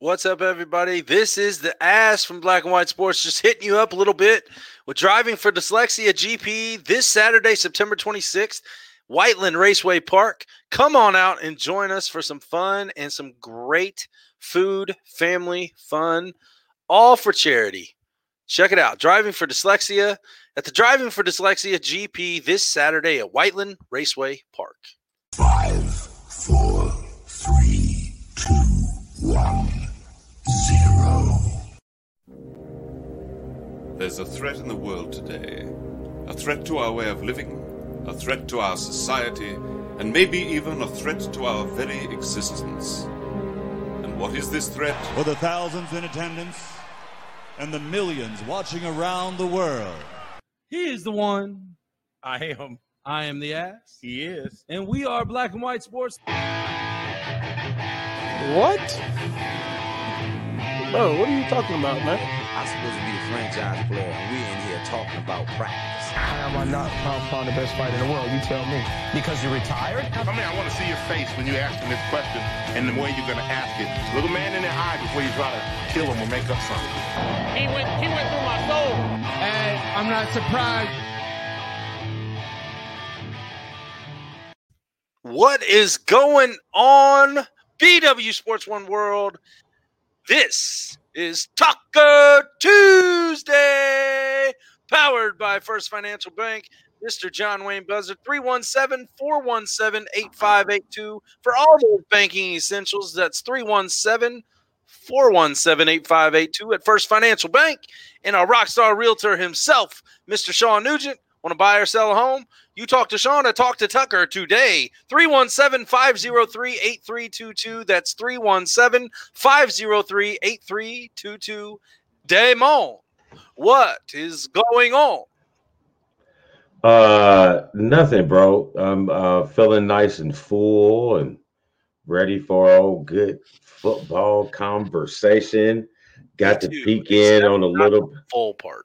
What's up, everybody? This is the ass from Black and White Sports, just hitting you up a little bit with driving for dyslexia GP this Saturday, September 26th, Whiteland Raceway Park. Come on out and join us for some fun and some great food, family fun, all for charity. Check it out. Driving for Dyslexia at the Driving for Dyslexia GP this Saturday at Whiteland Raceway Park. Five, four, There's a threat in the world today. A threat to our way of living, a threat to our society, and maybe even a threat to our very existence. And what is this threat? For the thousands in attendance and the millions watching around the world. He is the one. I am. I am the ass. He is. And we are Black and White Sports. What? Bro, what are you talking about, man? I'm supposed to be the franchise player, and we're in here talking about practice. How am I not pound for the best fighter in the world? You tell me. Because you're retired? I mean, I want to see your face when you ask him this question and the way you're going to ask it. Little man in the eye before you try to kill him or make up something. He went, he went through my soul. And I'm not surprised. What is going on, BW Sports One World? This is Taco Tuesday, powered by First Financial Bank. Mr. John Wayne Buzzard, 317 417 8582. For all those banking essentials, that's 317 417 8582 at First Financial Bank. And our rockstar realtor himself, Mr. Sean Nugent. Want to buy or sell a home? You talk to Sean, I talk to Tucker today. 317 503 8322. That's 317 503 8322. Damon, what is going on? Uh, nothing, bro. I'm uh feeling nice and full and ready for a good football conversation. Got to peek in on a little. full part.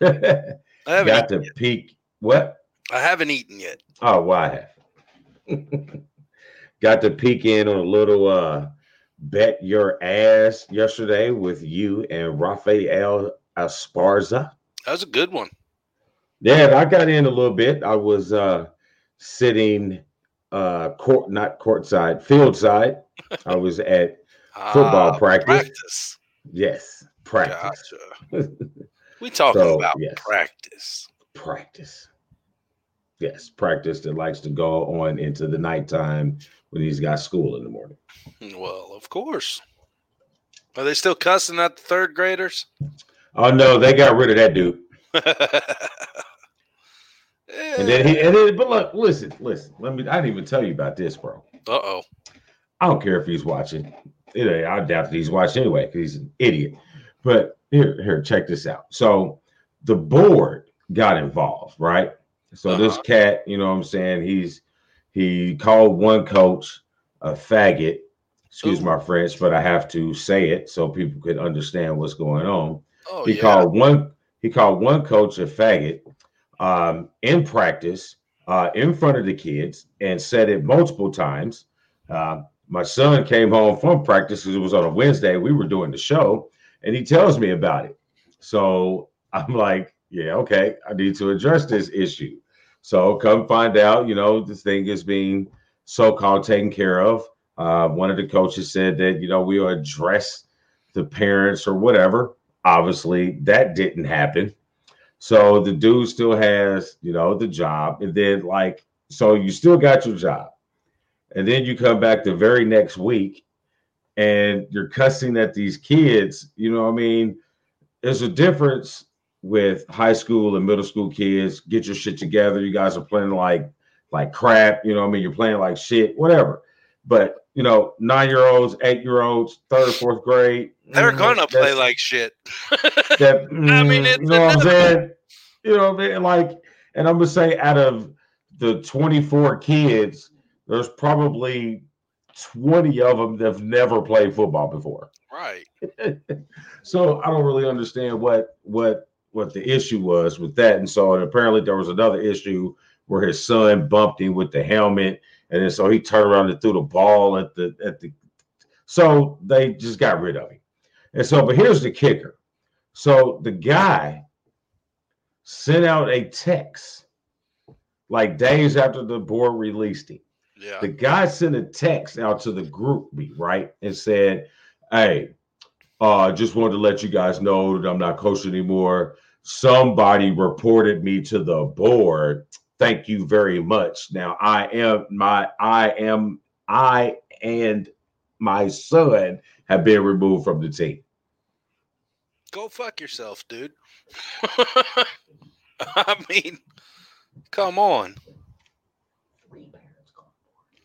Got I haven't, to yet. peek. What? I haven't eaten yet. Oh, why? Got to peek in on a little uh bet your ass yesterday with you and Rafael Asparza. That was a good one. Yeah, I got in a little bit. I was uh sitting uh court not courtside, field side. I was at Football Ah, practice. Practice. yes, practice. Gotcha. We talking So, about yes. practice. practice. Yes, practice that likes to go on into the nighttime when he's got school in the morning. Well, of course. Are they still cussing at the third graders? Oh no, they got rid of that dude. And then he and then but look, listen, listen. Let me I didn't even tell you about this, bro. Uh oh. I don't care if he's watching. I doubt that he's watching anyway because he's an idiot. But here, here, check this out. So the board got involved, right? So this Uh-huh. cat, you know what I'm saying? He's he called one coach a faggot. Excuse Ooh. my French, but I have to say it so people could understand what's going on. Oh he yeah. called one he called one coach a faggot um, in practice uh, in front of the kids and said it multiple times. Uh, my son came home from practice because it was on a Wednesday. We were doing the show, and he tells me about it. So I'm like, yeah, okay, I need to address this issue. So come find out, you know, this thing is being so-called taken care of. Uh, one of the coaches said that you know we'll address the parents or whatever. Obviously, that didn't happen. So the dude still has, you know, the job, and then like, so you still got your job, and then you come back the very next week, and you're cussing at these kids. You know, what I mean, there's a difference with high school and middle school kids. Get your shit together. You guys are playing like like crap. You know, what I mean, you're playing like shit, whatever. But you know, nine year olds, eight year olds, third, fourth grade. They're mm, gonna play like shit. that. I mean, mm, it's you know what I'm saying? You know what I mean? Like, and I'm gonna say out of the 24 kids, there's probably 20 of them that have never played football before. Right. so I don't really understand what what what the issue was with that. And so apparently there was another issue where his son bumped him with the helmet, and then so he turned around and threw the ball at the at the So they just got rid of him. And so, but here's the kicker. So the guy sent out a text like days after the board released him. Yeah. The guy sent a text out to the group me, right? And said, Hey, uh, just wanted to let you guys know that I'm not coaching anymore. Somebody reported me to the board. Thank you very much. Now I am my I am I and my son have been removed from the team. Go fuck yourself, dude. I mean, come on.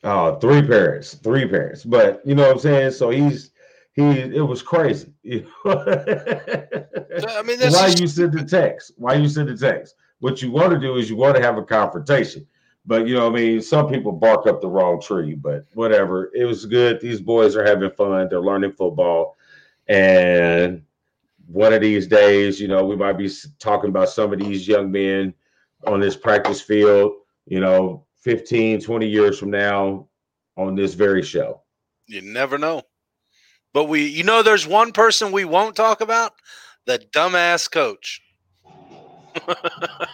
Oh, three parents, three parents. But you know what I'm saying? So he's he it was crazy. I mean, that's why you send the text? Why you send the text? What you want to do is you want to have a confrontation. But you know, what I mean, some people bark up the wrong tree, but whatever. It was good. These boys are having fun. They're learning football. And one of these days, you know, we might be talking about some of these young men on this practice field, you know, 15, 20 years from now on this very show. You never know. But we, you know, there's one person we won't talk about the dumbass coach.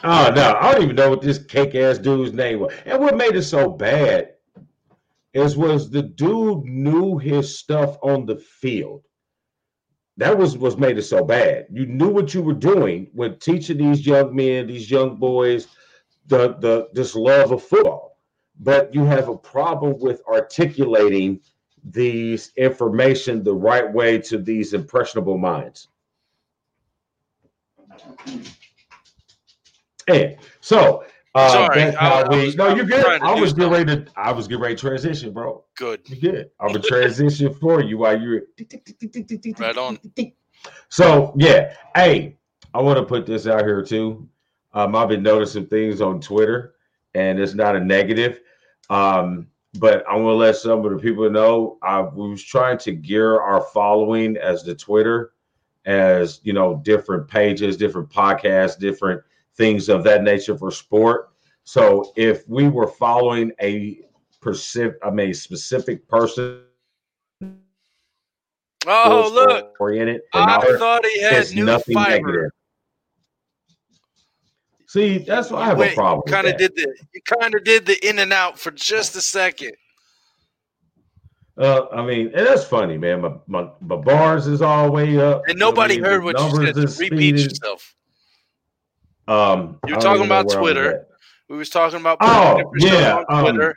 Oh no, I don't even know what this cake ass dude's name was. And what made it so bad is was the dude knew his stuff on the field. That was was made it so bad. You knew what you were doing when teaching these young men, these young boys, the the this love of football. But you have a problem with articulating these information the right way to these impressionable minds. And so uh, Sorry, that's I- how I we. was- no, you're good. I was getting ready to. I was getting ready to transition, bro. Good. You good? I'm gonna transition for you while you're. Right on. So yeah, hey, I want to put this out here too. Um, I've been noticing things on Twitter, and it's not a negative. Um, but I want to let some of the people know I was trying to gear our following as the Twitter, as you know, different pages, different podcasts, different things of that nature for sport. So if we were following a specific, I mean, specific person Oh, look. oriented, I thought he had new nothing fiber. negative. See, that's why I have a problem. Kind of did the you kind of did the in and out for just a second. Uh, I mean, and that's funny, man. My, my my bars is all way up, And nobody I mean, heard what you said. Repeat yourself. Um, You're talking about where I was Twitter. We was talking about Oh, yeah, on um,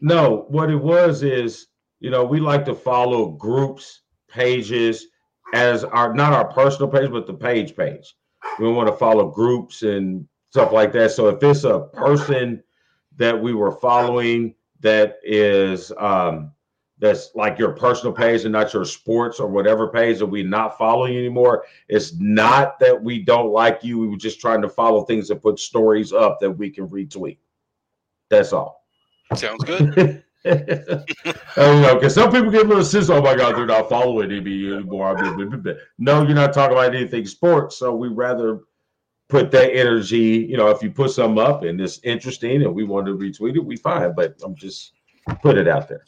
No, what it was is, you know, we like to follow groups, pages as our not our personal page, but the page page. We want to follow groups and stuff like that. So if it's a person that we were following that is um that's like your personal page and not your sports or whatever page that we not following anymore. It's not that we don't like you. We were just trying to follow things and put stories up that we can retweet. That's all. Sounds good. Uh, you know, because some people get a little sense, oh my God, they're not following me anymore. I. No, you're not talking about anything sports. So we rather put that energy, you know, if you put some up and it's interesting and we want to retweet it, we fine. But I'm just put it out there.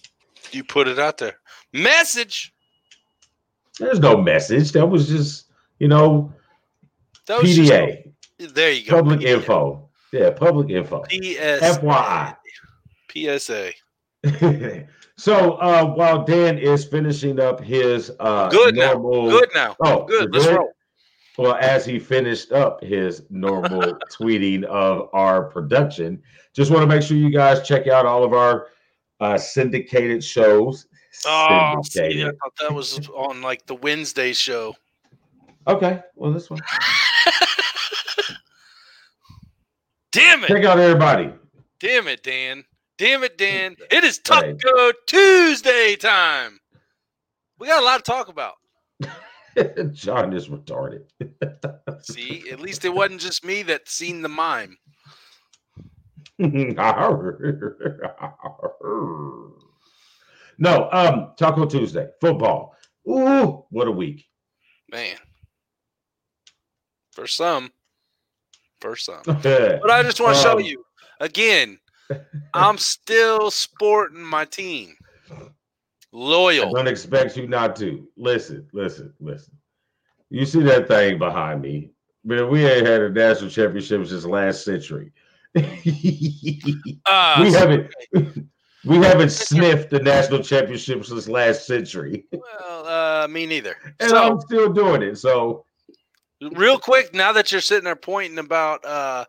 You put it out there. Message. There's no message. That was just, you know, That was just- PDA, there you go. public info. Yeah, public info. PS FYI. PSA. so uh while Dan is finishing up his uh Good now. Good now. Oh, Good. Let's roll. Well, as he finished up his normal tweeting of our production, just want to make sure you guys check out all of our uh, syndicated shows. Oh, see, I thought that was on like the Wednesday show. Okay, well, this one. Damn it. Check out everybody. Damn it, Dan. Damn it, Dan. It is Taco Tuesday time. We got a lot to talk about. John is retarded. See, at least it wasn't just me that seen the mime. no, um, Taco Tuesday, football. Ooh, what a week. Man. For some. For some. but I just want to show Um, you again, I'm still sporting my team. I Loyal. don't expect you not to. Listen, listen, listen. You see that thing behind me? Man, we ain't had a national championship since last century. we Uh, haven't we haven't sniffed the national championship since last century. well, uh, me neither. And So, I'm still doing it. So real quick, now that you're sitting there pointing about uh,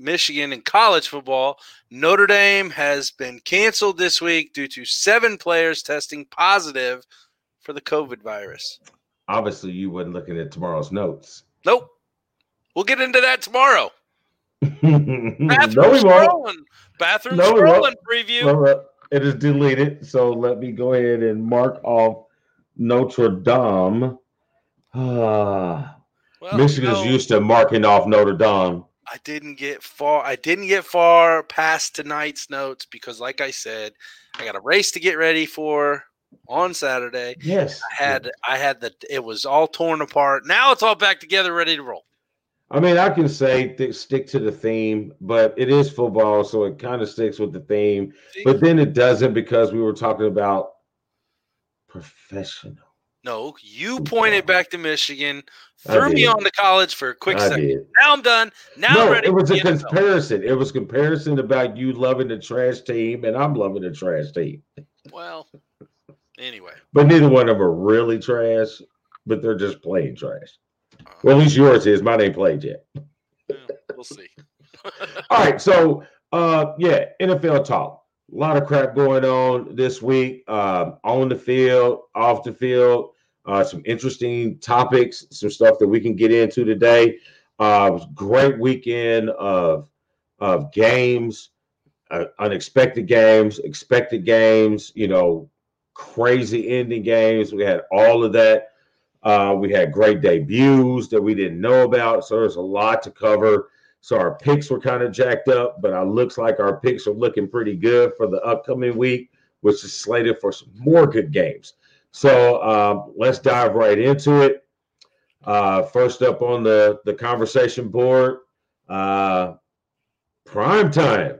Michigan and college football, Notre Dame has been canceled this week due to seven players testing positive for the COVID virus. obviously you wasn't looking at tomorrow's notes. Nope. We'll get into that tomorrow. no, Bathroom we won't. scrolling. Bathroom No, scrolling preview. Uh, it is deleted. So let me go ahead and mark off Notre Dame. Ah, Well, Michigan's no, used to marking off Notre Dame. I didn't get far. I didn't get far past tonight's notes because, like I said, I got a race to get ready for on Saturday. Yes. I had I had the it was all torn apart. Now it's all back together, ready to roll. I mean, I can say th- stick to the theme, but it is football, so it kind of sticks with the theme. But then it doesn't because we were talking about professional. No, you pointed back to Michigan, threw me on to college for a quick I second. did. Now I'm done. Now no, I'm ready. it was a the comparison. It was comparison about you loving the trash team and I'm loving the trash team. Well, anyway, But neither one of them are really trash, but they're just plain trash. Uh, Well, at least yours is. Mine ain't played yet. yeah, we'll see. All right, so uh yeah, NFL talk. A lot of crap going on this week. Um, on the field, off the field, uh, some interesting topics, some stuff that we can get into today. Uh, great weekend of of games, uh, unexpected games, expected games. You know, crazy ending games. We had all of that. Uh, we had great debuts that we didn't know about. So there's a lot to cover. So our picks were kind of jacked up, but it looks like our picks are looking pretty good for the upcoming week, which is slated for some more good games. So um, let's dive right into it. Uh, first up on the the conversation board, uh, prime time.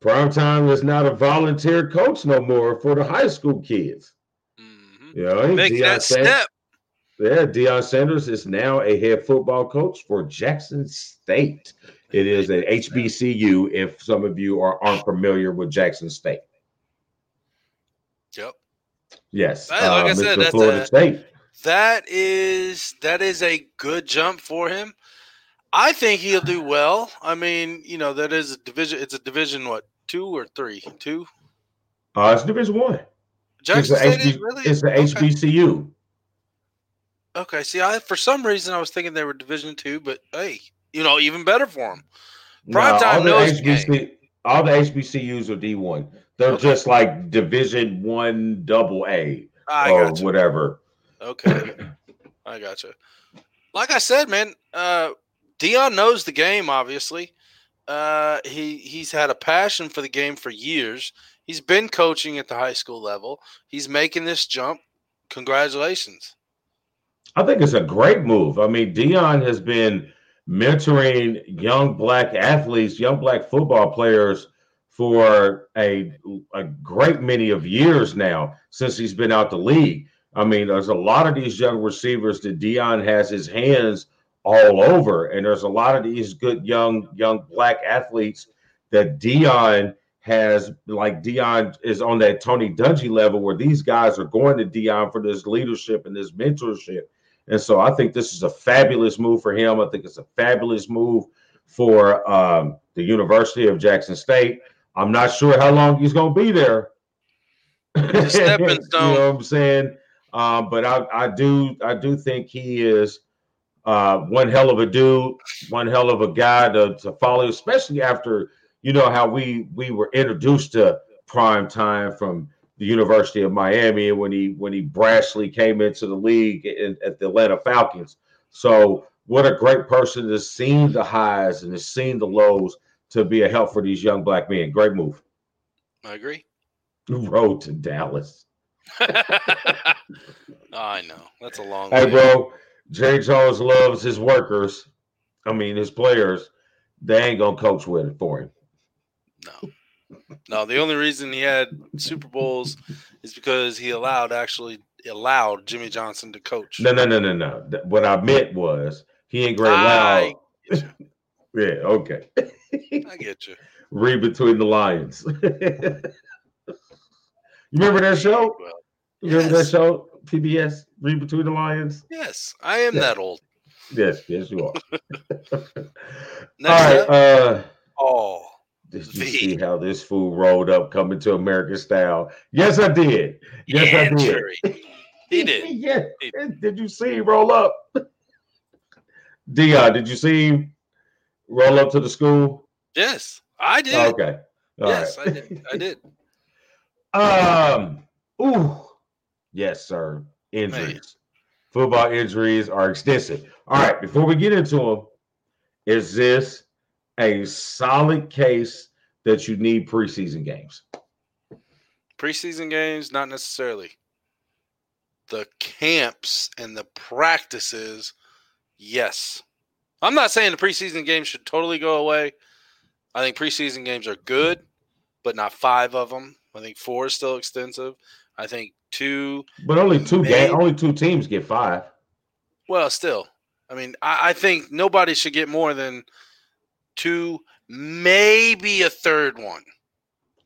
Prime time is not a volunteer coach no more for the high school kids. Mhm. You know, Make that step. Yeah, Deion Sanders is now a head football coach for Jackson State. It is an HBCU. If some of you are aren't familiar with Jackson State, Yep. yes, Hey, like I uh, said, Mr. that's Florida a- State. That is that is a good jump for him. I think he'll do well. I mean, you know, that is a division. It's a division what two or three? Two. Uh, it's Division One. Jackson it's the State is really it's the okay. HBCU. Okay. See, I for some reason I was thinking they were Division two, but hey, you know, even better for them. Prime No, time all the HBC, all the HBCUs are D one. They're Okay. just like Division One, Double A or got you. whatever. Okay, I got you. Like I said, man, uh, Deion knows the game. Obviously, uh, he he's had a passion for the game for years. He's been coaching at the high school level. He's making this jump. Congratulations. I think it's a great move. I mean, Deion has been mentoring young black athletes, young black football players for a, a great many of years now since he's been out the league. I mean, there's a lot of these young receivers that Deion has his hands all over, and there's a lot of these good young young black athletes that Deion has like Deion is on that Tony Dungy level where these guys are going to Deion for this leadership and this mentorship. And so I think this is a fabulous move for him. I think it's a fabulous move for um, the University of Jackson State. I'm not sure how long he's going to be there. a stepping stone you know what I'm saying? Um, but I, I do I do think he is uh, one hell of a dude, one hell of a guy to, to follow, especially after you know how we we were introduced to prime time from the University of Miami and when he when he brashly came into the league in, at the Atlanta Falcons. So what a great person to seen the highs and has seen the lows to be a help for these young black men. Great move. I agree. Road to Dallas. I know that's a long. Hey, way. bro, Jerry Jones loves his workers. I mean, his players. They ain't gonna coach with it for him. No, no. The only reason he had Super Bowls is because he allowed actually allowed Jimmy Johnson to coach. No, no, no, no, no. What I meant was he ain't great I, loud. Yeah, okay. I get you. Read between the lines. you remember that show? Well, You remember that show? PBS. Read between the lines. yes, I am Yeah. that old. Yes, yes, you are. All right. up, Uh, oh, did you see how this fool rolled up, coming to American style? Yes, I did. Yes, I did. Andrew. He did. yeah. He Did you see him roll up? Dion, did you see him roll up to the school? Yes, I did. Okay. All yes, right. I did. I did. Um. Ooh. Yes, sir. Injuries. Football injuries are extensive. All right. Before we get into them, is this a solid case that you need preseason games? Preseason games, not necessarily. The camps and the practices, yes. I'm not saying the preseason games should totally go away. I think preseason games are good, but not five of them. I think four is still extensive. I think two, But only two game, only two teams get five. well, still. I mean, I, I think nobody should get more than two, maybe a third one.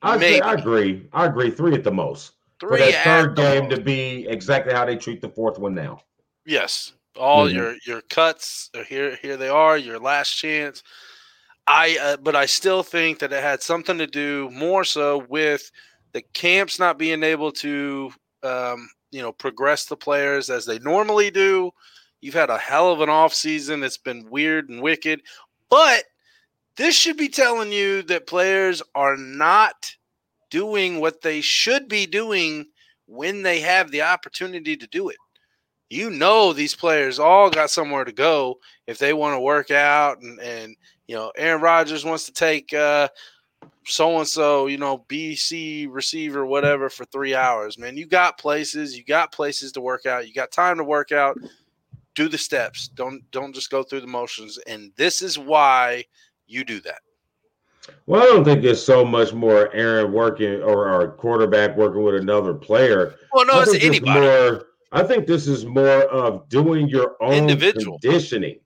I, Maybe. I agree. I agree. Three at the most. For Three that third game most. to be exactly how they treat the fourth one now. Yes, all Mhm. your your cuts are here. Here they are. Your last chance. I uh, but I still think that it had something to do more so with the camps not being able to um, you know progress the players as they normally do. You've had a hell of an off season. It's been weird and wicked, but this should be telling you that players are not doing what they should be doing when they have the opportunity to do it. You know these players all got somewhere to go if they want to work out and and you know Aaron Rodgers wants to take so and so you know BC receiver whatever for 3 hours man. You got places you got places to work out you got time to work out. Do the steps. Don't don't just go through the motions. And this is why you do that Well, I don't think there's so much more Aaron working or our quarterback working with another player. well no it's think this is anybody More, I think this is more of doing your own Individual. conditioning.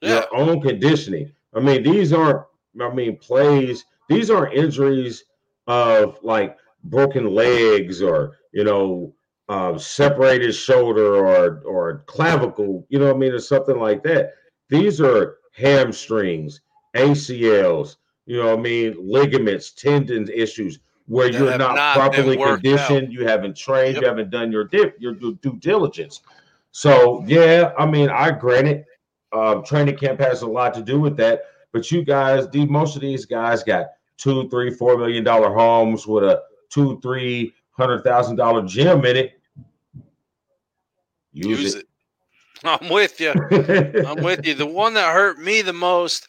yeah Your own conditioning. I mean, these aren't. I mean, plays. These aren't injuries of like broken legs or you know uh, separated shoulder or or clavicle. You know what I mean, or something like that. These are hamstrings, ACLs. You know what I mean, ligaments, tendons issues where That you're not, not properly conditioned. You haven't trained. Yep. You haven't done your dip, your due, due diligence. So yeah, I mean, I granted um, training camp has a lot to do with that. But you guys, the most of these guys got two, three, four million dollar homes with a two, three hundred thousand dollar gym in it. Use, use it I'm with you. I'm with you. The one that hurt me the most,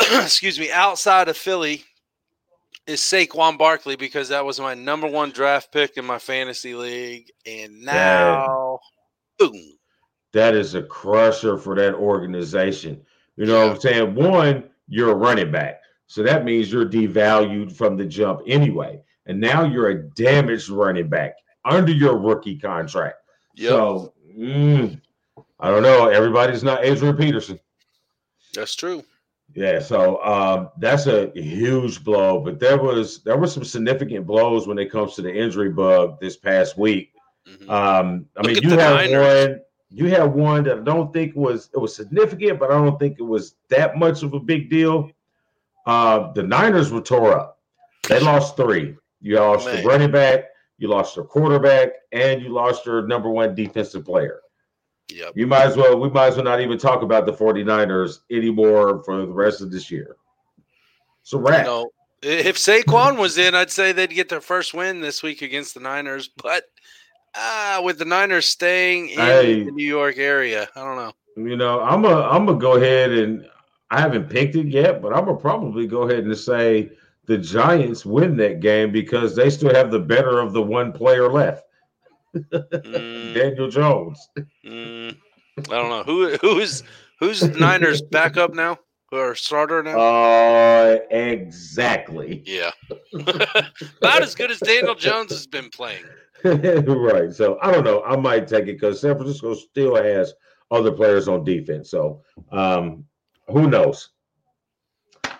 excuse me, outside of Philly, is Saquon Barkley because that was my number one draft pick in my fantasy league, and now, boom. that is a crusher for that organization. You know what I'm saying? One, you're a running back. So that means you're devalued from the jump anyway. And now you're a damaged running back under your rookie contract. Yep, So mm, I don't know. Everybody's not Adrian Peterson. that's true. Yeah, so um, that's a huge blow. But there was there were some significant blows when it comes to the injury bug this past week. Mhm. Um, I Look mean, you have Niners. one. You have one that I don't think was it was significant, but I don't think it was that much of a big deal. Uh, the Niners were tore up. They lost three. You lost Man. the running back, you lost your quarterback, and you lost your number one defensive player. Yep. You might as well, we might as well not even talk about the 49ers anymore for the rest of this year. So You know, if Saquon was in, I'd say they'd get their first win this week against the Niners. But uh, with the Niners staying in Hey. the New York area, I don't know. You know, I'm a I'm gonna go ahead and I haven't picked it yet, but I'm gonna probably go ahead and say the Giants win that game because they still have the better of the one player left, Mm, Daniel Jones. mm, I don't know who who's who's the Niners backup now. or starter now? Uh, exactly. yeah, about as good as Daniel Jones has been playing. right. So I don't know. I might take it because San Francisco still has other players on defense. So um, who knows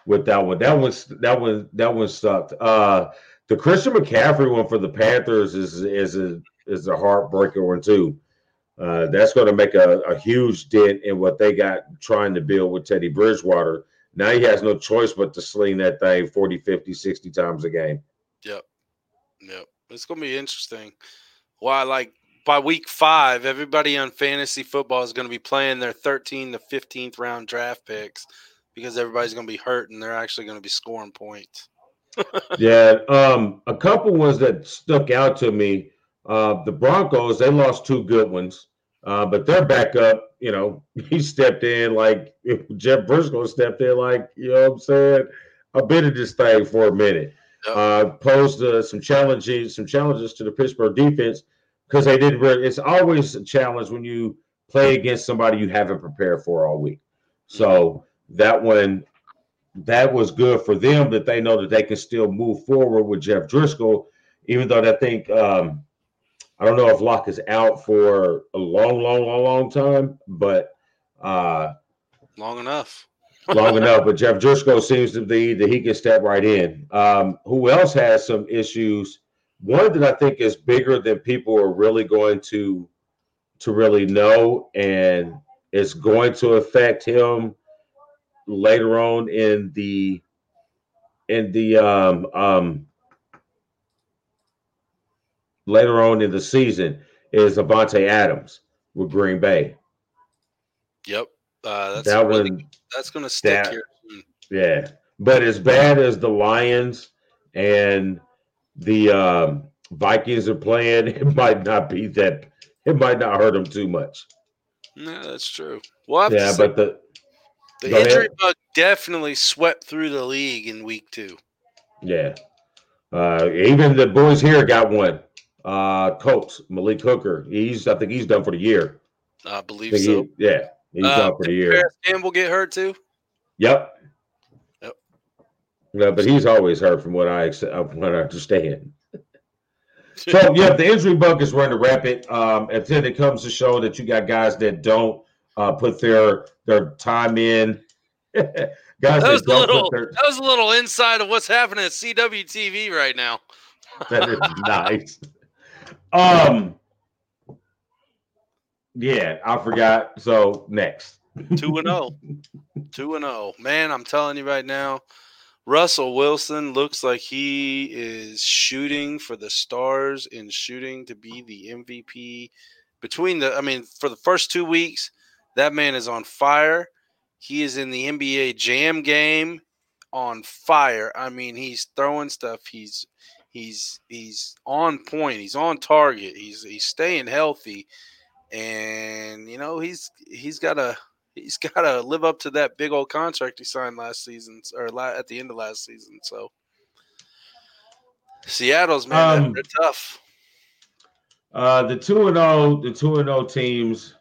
with that one? That one's that one that one sucked. Uh, the Christian McCaffrey one for the Panthers is is a is a heartbreaker one too. Uh, that's going to make a, a huge dent in what they got trying to build with Teddy Bridgewater. Now he has no choice but to sling that thing 40, 50, 60 times a game. Yep. Yep. It's going to be interesting. Why, like, by week five, everybody on fantasy football is going to be playing their 13 to 15th round draft picks because everybody's going to be hurt and they're actually going to be scoring points. yeah. Um, a couple ones that stuck out to me. Uh, the Broncos, they lost two good ones. Uh, but their backup, you know, he stepped in like Jeff Driskel stepped in, like, you know what I'm saying? A bit of this thing for a minute. Uh, posed uh, some challenges, some challenges to the Pittsburgh defense because they didn't really. It's always a challenge when you play against somebody you haven't prepared for all week. So that one, that was good for them that they know that they can still move forward with Jeff Driskel, even though I think um, I don't know if Lock is out for a long, long, long, long time, but uh, long enough. long enough. But Jeff Driskel seems to be that he can step right in. Um, who else has some issues? One that I think is bigger than people are really going to to really know, and it's going to affect him later on in the in the um um later on in the season is Davante Adams with Green Bay. Yep, uh, that's that really, one. That's going to stick that, here. Yeah, but as bad as the Lions and the um, Vikings are playing, it might not be that. It might not hurt them too much. No, that's true. Well, yeah, but the the injury ahead. bug definitely swept through the league in week two. Yeah, uh, even the boys here got one. Uh, Colts, Malik Hooker. He's I think he's done for the year. I believe I so. He, yeah, he's uh, done for the year. Parris Campbell get hurt too. Yep. Yep. Yeah, but he's always hurt from what I from what I understand. so yeah, the injury bug is running rapid. Um, and then it comes to show that you got guys that don't uh, put their their time in. guys that was a little their... that was a little inside of what's happening at CWTV right now. that is nice. Um, yeah, I forgot. So next, two and zero, oh. two and zero. Man, I'm telling you right now, Russell Wilson looks like he is shooting for the stars in shooting to be the MVP. Between the, I mean, for the first two weeks, that man is on fire. He is in the NBA Jam game on fire. I mean, he's throwing stuff. He's He's he's on point. He's on target. He's he's staying healthy, and you know he's he's got to he's got to live up to that big old contract he signed last season or at the end of last season. So Seattle's man, um, they're tough. Uh, the two and zero, oh, the two and zero oh teams.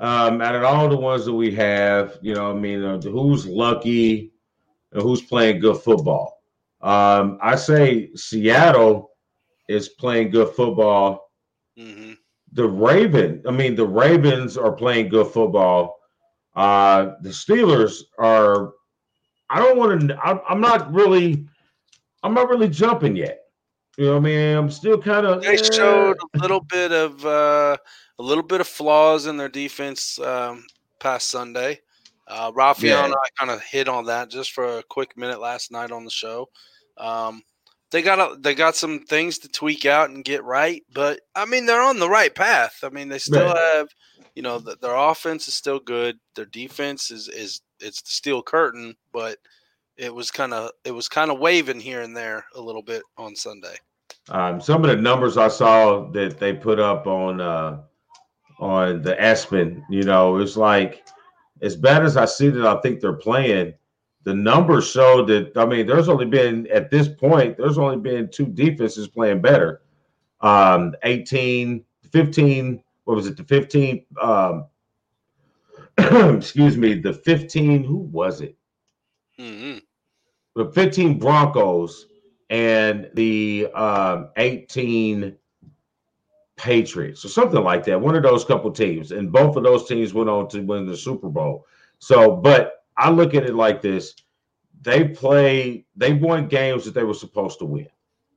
Um, out of all the ones that we have, you know, I mean, uh, who's lucky and who's playing good football? Um, I say Seattle is playing good football. Mm-hmm. The Raven, I mean, the Ravens are playing good football. Uh, the Steelers are. I don't want to. I'm not really. I'm not really jumping yet. You know what I mean? I'm still kind of. They showed a little bit of uh, a little bit of flaws in their defense um, past Sunday. Uh, Raphael yeah. and I kind of hit on that just for a quick minute last night on the show. Um, they got a, they got some things to tweak out and get right, but I mean they're on the right path. I mean they still right. have, you know, the, their offense is still good. Their defense is is it's the steel curtain, but it was kind of it was kind of waving here and there a little bit on Sunday. Um, some of the numbers I saw that they put up on uh, on the ESPN, you know, it's like as bad as I see that I think they're playing the numbers show that I mean, there's only been at this point, there's only been two defenses playing better. Um, 18, 15, what was it, the 15, um, excuse me, the 15, who was it? Mm-hmm. The 15 Broncos and the um, 18 Patriots or something like that. One of those couple teams. And both of those teams went on to win the Super Bowl. So, but I look at it like this they play, they won games that they were supposed to win.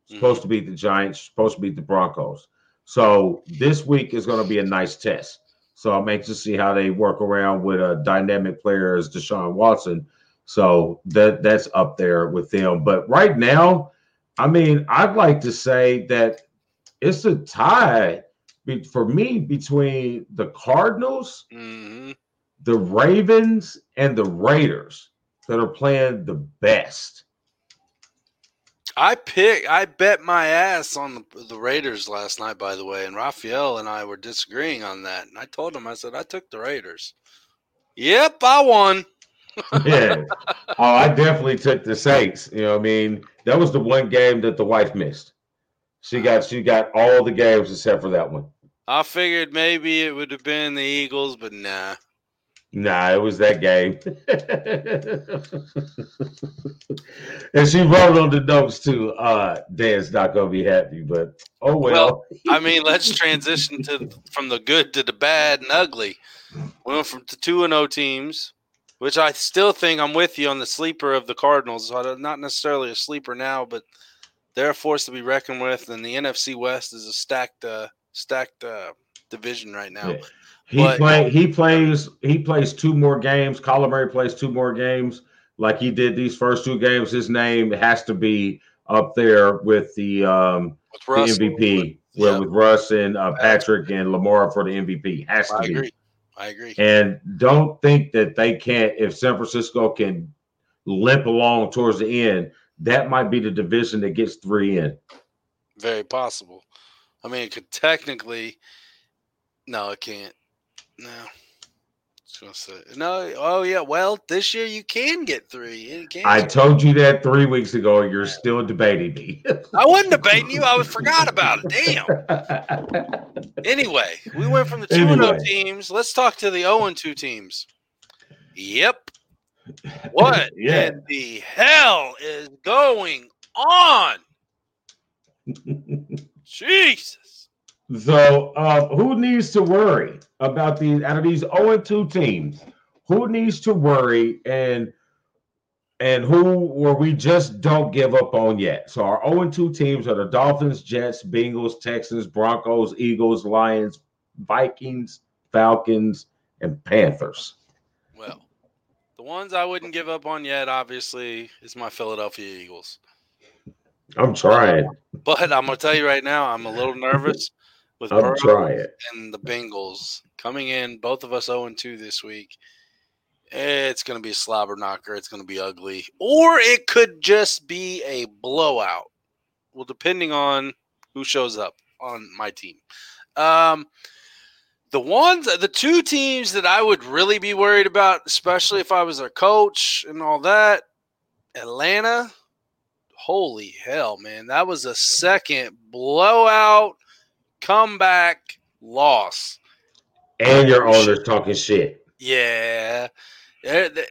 Supposed to beat the Giants, supposed to beat the Broncos. So this week is going to be a nice test. So I'm anxious to see how they work around with a dynamic player as Deshaun Watson. So that that's up there with them. But right now, I mean, I'd like to say that it's a tie be- for me between the Cardinals, hmm the Ravens, and the Raiders that are playing the best. I pick. I bet my ass on the, the Raiders last night. By the way, and Raphael and I were disagreeing on that. And I told him, I said, I took the Raiders. Yep, I won. yeah. Oh, I definitely took the Saints. You know, what I mean, that was the one game that the wife missed. She uh-huh. got she got all the games except for that one. I figured maybe it would have been the Eagles, but nah. Nah, it was that game. and she wrote on the notes too. Uh Dan's not gonna be happy, but oh well. Well, I mean, let's transition to from the good to the bad and ugly. We went from the two and O teams, which I still think I'm with you on the sleeper of the Cardinals. Not necessarily a sleeper now, but they're a force to be reckoned with. And the NFC West is a stacked, uh, stacked uh, division right now. Yeah. He But- play he plays he plays two more games. Kyler Murray plays two more games like he did these first two games. His name has to be up there with the um With the Russ, MVP yeah. with, with Russ and uh, Patrick and Lamar for the MVP. Has to I be. agree. I agree. And don't think that they can't, if San Francisco can limp along towards the end, that might be the division that gets three in. Very possible. I mean, it could technically. No, it can't. No. Gonna say no. Oh yeah. Well, this year you can get three. You can. I told you that three weeks ago. You're still debating me. I wasn't debating you. I was forgot about it. Damn. Anyway, we went from the two and O Anyway. teams. Let's talk to the zero and two teams. Yep. What Yeah. in the hell is going on? Jesus. So, uh, who needs to worry about these out of these 0 2 teams? Who needs to worry and and who where we just don't give up on yet? So, our 0 2 teams are the Dolphins, Jets, Bengals, Texans, Broncos, Eagles, Lions, Vikings, Falcons, and Panthers. Well, the ones I wouldn't give up on yet, obviously, is my Philadelphia Eagles. I'm trying. But I'm gonna tell you right now, I'm a little nervous with I'm Burrow trying. and the Bengals coming in, both of us 0 2 this week. It's going to be a slobber knocker. It's going to be ugly. Or it could just be a blowout. Well, depending on who shows up on my team. Um, the ones, the two teams that I would really be worried about, especially if I was their coach and all that, Atlanta. Holy hell, man. That was a second blowout comeback loss. And your owner's talking shit. Yeah.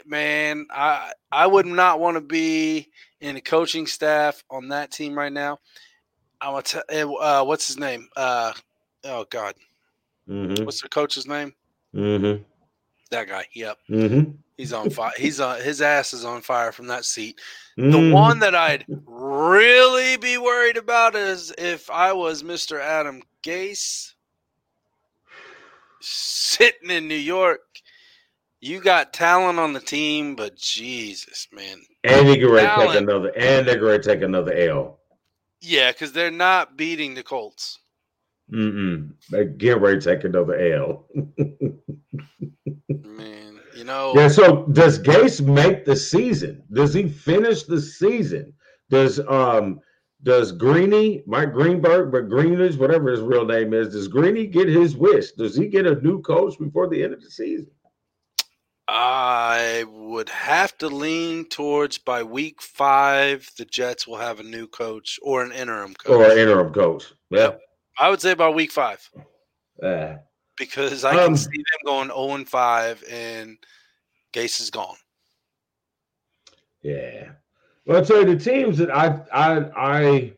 Man, I I would not want to be in the coaching staff on that team right now. I'm gonna tell uh, what's his name? Uh, oh God, Mm-hmm. what's the coach's name? Mm-hmm. That guy. Yep, Mm-hmm. he's on fire. He's on his ass is on fire from that seat. The Mhm. one that I'd really be worried about is if I was Mr. Adam Gase sitting in New York. You got talent on the team, but Jesus, man. And they get ready to take another and they're going to take another L. Yeah, because they're not beating the Colts. Mm-mm. They get ready to take another L. Man, you know, Yeah, so does Gase make the season? Does he finish the season? Does um does Greeny, Mike Greenberg, but Greeners, whatever his real name is, does Greeny get his wish? Does he get a new coach before the end of the season? I would have to lean towards by week five, the Jets will have a new coach or an interim coach. Or an interim coach? Yeah. I would say by week five. Uh, because I can Um, see them going 0 and 5 and Gase is gone. Yeah. Well, I'll tell you the teams that I I I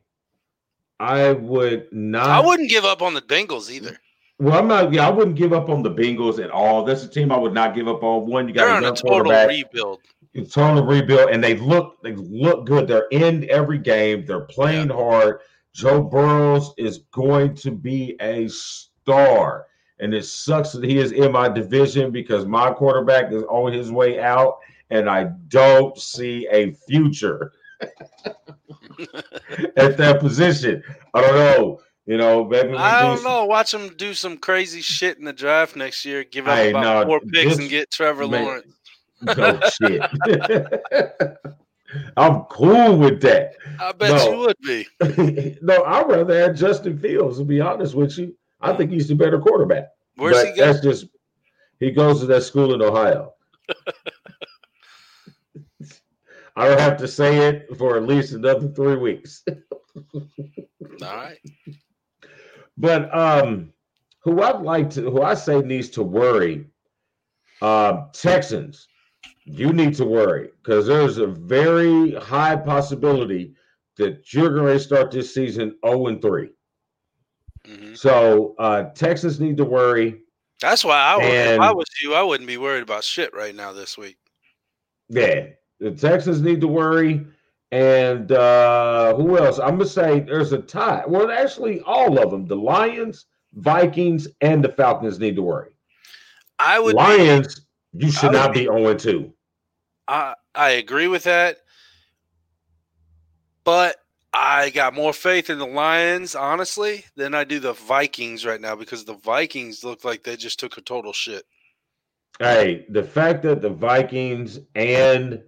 I would not. I wouldn't give up on the Bengals either. Well, I'm not. Yeah, I wouldn't give up on the Bengals at all. That's a team I would not give up on. One, you got They're a on a total rebuild. It's total rebuild, and they look they look good. They're in every game. They're playing hard. Joe Burrows is going to be a star, and it sucks that he is in my division because my quarterback is on his way out, and I don't see a future at that position. I don't know. You know, maybe I do don't some- know. Watch them do some crazy shit in the draft next year. Give up Hey, about no, four picks this- and get Trevor man, Lawrence. No shit. I'm cool with that. I bet you would be. no, I'd rather have Justin Fields, to be honest with you. I think he's the better quarterback. Where's but he go? That's just he goes to that school in Ohio. I don't have to say it for at least another three weeks. All right. But um, who I'd like to, who I say needs to worry, um, Texans. You need to worry because there's a very high possibility that you're going to start this season 0 and 3. Mhm. So uh, Texans need to worry. That's why I would. if I was you, I wouldn't be worried about shit right now this week. Yeah, the Texans need to worry. And uh, who else? I'm gonna say there's a tie. Well, actually, all of them: the Lions, Vikings, and the Falcons need to worry. I would. Lions, you should not be 0 2. I I agree with that, but I got more faith in the Lions, honestly, than I do the Vikings right now because the Vikings look like they just took a total shit. Hey, the fact that the Vikings and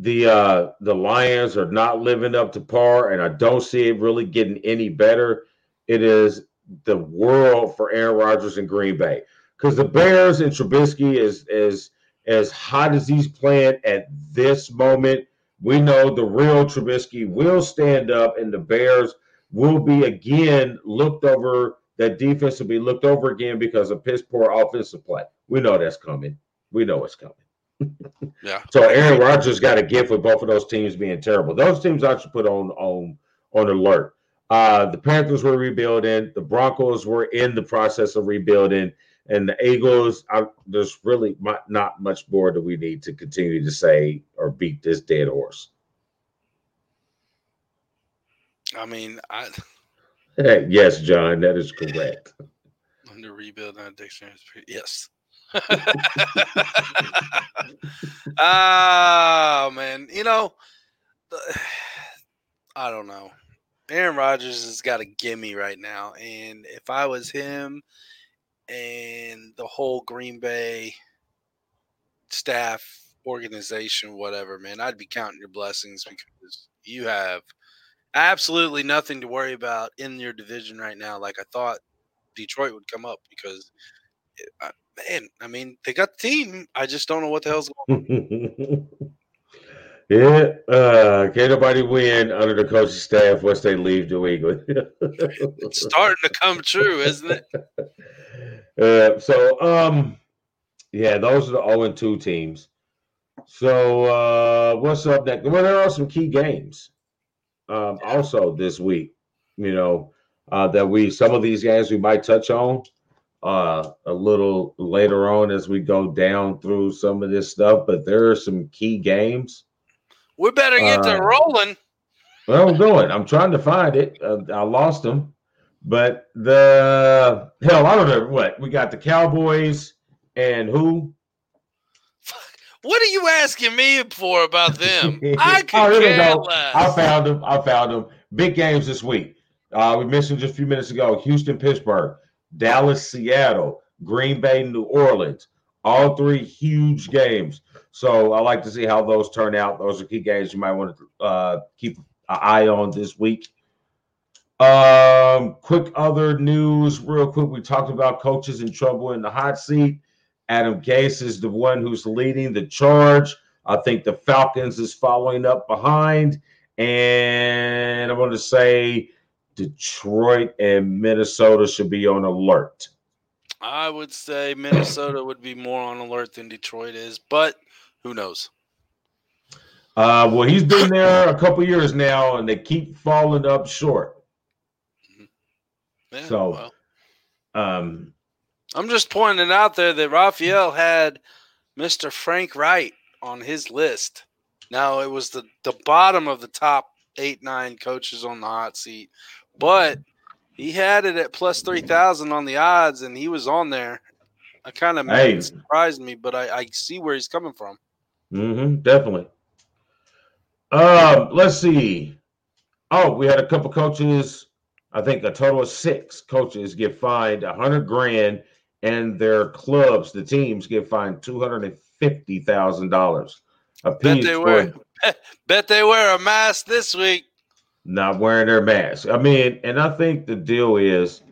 the uh the Lions are not living up to par, and I don't see it really getting any better. It is the world for Aaron Rodgers and Green Bay because the Bears and Trubisky is is as hot as he's playing at this moment. We know the real Trubisky will stand up, and the Bears will be again looked over. That defense will be looked over again because of piss poor offensive play. We know that's coming. We know it's coming. Yeah. So Aaron Rodgers got a gift with both of those teams being terrible. Those teams I should put on on on alert. Uh, the Panthers were rebuilding. The Broncos were in the process of rebuilding, and the Eagles. I, there's really not, not much more that we need to continue to say or beat this dead horse. I mean, I yes, John, that is correct. under rebuild not dictionary. Yes. Ah man, you know, I don't know. Aaron Rodgers has got a gimme right now, and if I was him and the whole Green Bay staff, organization, whatever, man, I'd be counting your blessings because you have absolutely nothing to worry about in your division right now. Like I thought Detroit would come up because, man, I mean, they got the team. I just don't know what the hell's going on. yeah, uh, can't nobody win under the coaching staff once they leave New England. It's starting to come true, isn't it? Uh, so, um, yeah, those are the 0 and 2 teams. So, uh, what's up next? Well, there are some key games um, also this week, you know, uh, that we, some of these games we might touch on uh, a little later on as we go down through some of this stuff, but there are some key games. We better get to Uh, rolling. Well, I'm going. I'm trying to find it. Uh, I lost them, but the hell, I don't know what we got. The Cowboys and who? What are you asking me for about them? I could Oh, care go. less. I found them. I found them. Big games this week. Uh, we mentioned just a few minutes ago: Houston, Pittsburgh, Dallas, Seattle, Green Bay, New Orleans. All three huge games. So I like to see how those turn out. Those are key games you might want to uh, keep an eye on this week. Um, quick other news, real quick. We talked about coaches in trouble in the hot seat. Adam Gase is the one who's leading the charge. I think the Falcons is following up behind. And I want to say Detroit and Minnesota should be on alert. I would say Minnesota would be more on alert than Detroit is, but who knows? Uh, well, he's been there a couple years now, and they keep falling up short. Yeah, So- well, Um, I'm just pointing out there that Raphael had Mr. Frank Reich on his list. Now it was the the bottom of the top eight nine coaches on the hot seat, but he had it at plus three thousand on the odds, and he was on there. I kind of Hey. surprised me, but I, I see where he's coming from. hmm definitely. Um, let's see. Oh, we had a couple coaches. I think a total of six coaches get fined a hundred grand, and their clubs, the teams, get fined two hundred and fifty thousand dollars Bet they for wear bet they wear a mask this week. Not wearing their mask. I mean, and I think the deal is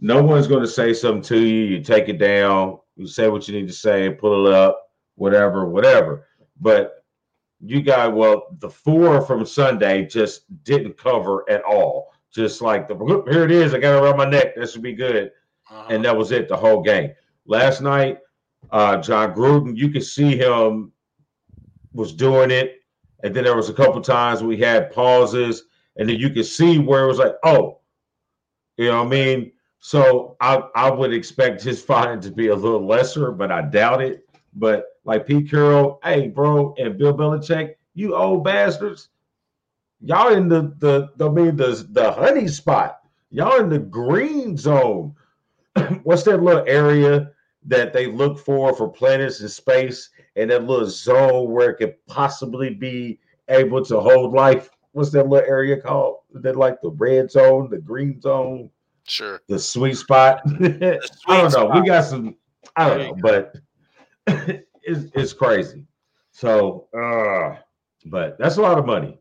no one's going to say something to you. You take it down, you say what you need to say, pull it up, whatever, whatever. But you got, well, the four from Sunday just didn't cover at all. Just like the here it is, I got it around my neck. This should be good. Uh-huh. And that was it the whole game. Last night, uh, John Gruden, you could see him was doing it. And then there was a couple times we had pauses, and then you could see where it was like, oh, you know what I mean? So I I would expect his fine to be a little lesser, but I doubt it. But like Pete Carroll, hey, bro, and Bill Belichick, you old bastards, y'all in the the I mean the the honey spot. Y'all in the green zone. What's that little area that they look for for planets in space and that little zone where it could possibly be able to hold life? What's that little area called? That like the red zone, the green zone, Sure. the sweet spot? I don't know. spot. We got some. I don't know, but it's it's crazy. So, uh, but that's a lot of money.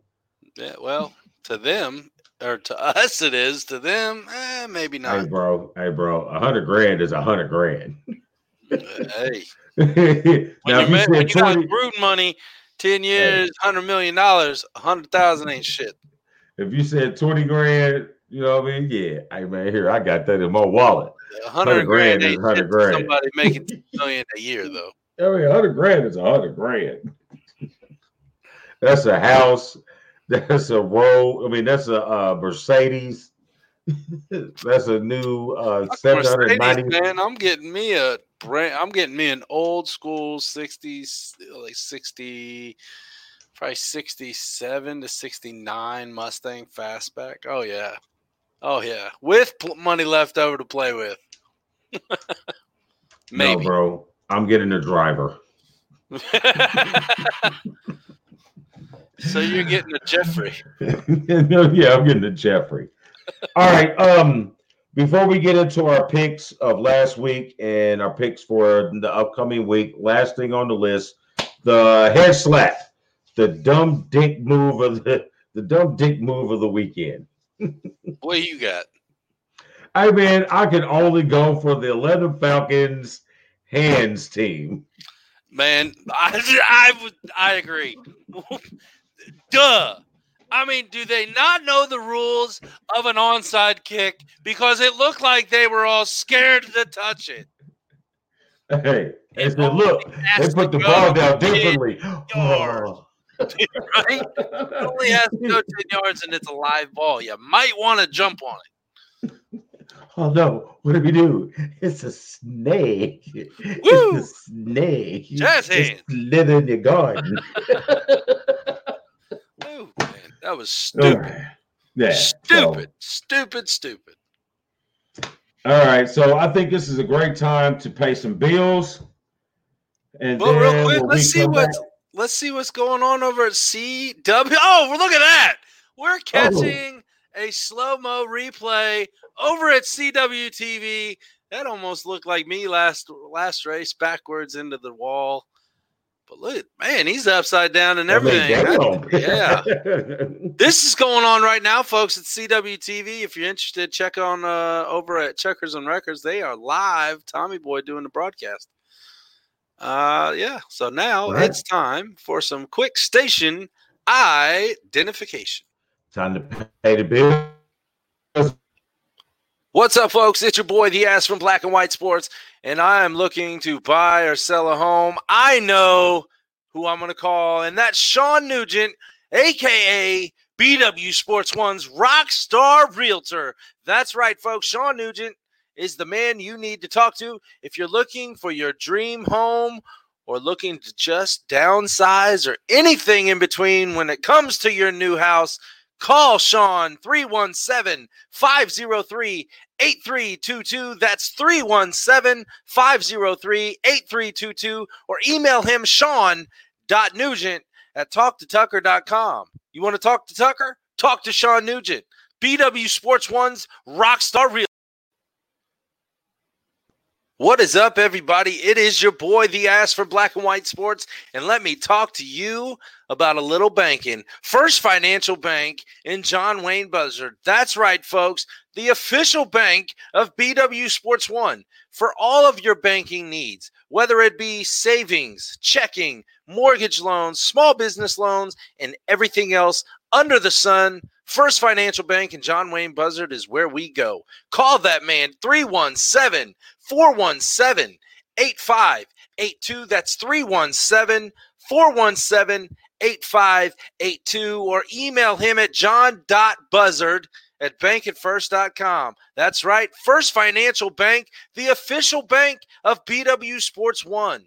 Yeah, well, to them or to us it is. To them, eh, maybe Hey, not. bro. Hey, bro. A hundred grand is a hundred grand. hey, now, when you, when you got 20, Gruden money, ten years, hundred million dollars, a hundred thousand ain't shit. if you said 20 grand, you know what I mean? Yeah. Hey, man, here, I got that in my wallet. A hundred grand, grand is ain't 100 grand. Somebody making two million a year though. I mean, hundred grand is a hundred grand. that's a house. That's a road. I mean, that's a uh, Mercedes. that's a new uh, 790. Mercedes, man, I'm getting me a brand. I'm getting me an old school '60s, like '60, probably '67 to '69 Mustang fastback. Oh yeah, oh yeah, with pl- money left over to play with. No, Maybe. bro. I'm getting a driver. so you're getting a Jeffrey. yeah, I'm getting to Jeffrey. All right. Um, before we get into our picks of last week and our picks for the upcoming week, last thing on the list, the head slap, the dumb dick move of the the dumb dick move of the weekend. What you got? I mean, I can only go for the 11 Falcons hands team. Man, I, I would I agree. Duh. I mean, do they not know the rules of an onside kick? Because it looked like they were all scared to touch it. Hey, they said, look, they put the ball down differently. Oh. Right? It only has to go 10 yards and it's a live ball. You might want to jump on it. Oh no, what do we do? It's a snake. Woo! It's a snake. Jazz hands. living in your garden. Man, that was stupid. yeah. so- Stupid. Stupid, stupid. all right. So I think this is a great time to pay some bills. And Well, real quick, let's see what's let's see what's going on over at CW. Oh, look at that. We're oh. catching a slow-mo replay over at CW TV. That almost looked like me last last race backwards into the wall. But look, man, he's upside down and I mean, everything. yeah. This is going on right now, folks, at CW TV. If you're interested, check on uh, over at Checkers and Records. They are live. Tommy Boy doing the broadcast. Uh, yeah. So now Right. it's time for some quick station identification. Time to pay the bill. What's up, folks? It's your boy, the ass from Black and White Sports, and I am looking to buy or sell a home. I know who I'm going to call, and that's Sean Nugent, aka BW Sports One's rock star Realtor. That's right, folks. Sean Nugent is the man you need to talk to if you're looking for your dream home or looking to just downsize or anything in between when it comes to your new house. Call Sean 317 503 8322. That's 317 503 8322. Or email him Sean.Nugent at talktotucker.com. You want to talk to Tucker? Talk to Sean Nugent. BW Sports One's Rockstar Real. What is up, everybody? It is your boy, the ass for Black and White Sports, and let me talk to you about a little banking. First Financial Bank in John Wayne Buzzard. That's right, folks, the official bank of BW Sports One for all of your banking needs, whether it be savings, checking, mortgage loans, small business loans, and everything else under the sun. First Financial Bank in John Wayne Buzzard is where we go. Call that man 317 417 8582. That's 317 417 8582. Or email him at john.buzzard at bankatfirst.com. That's right. First Financial Bank, the official bank of BW Sports One.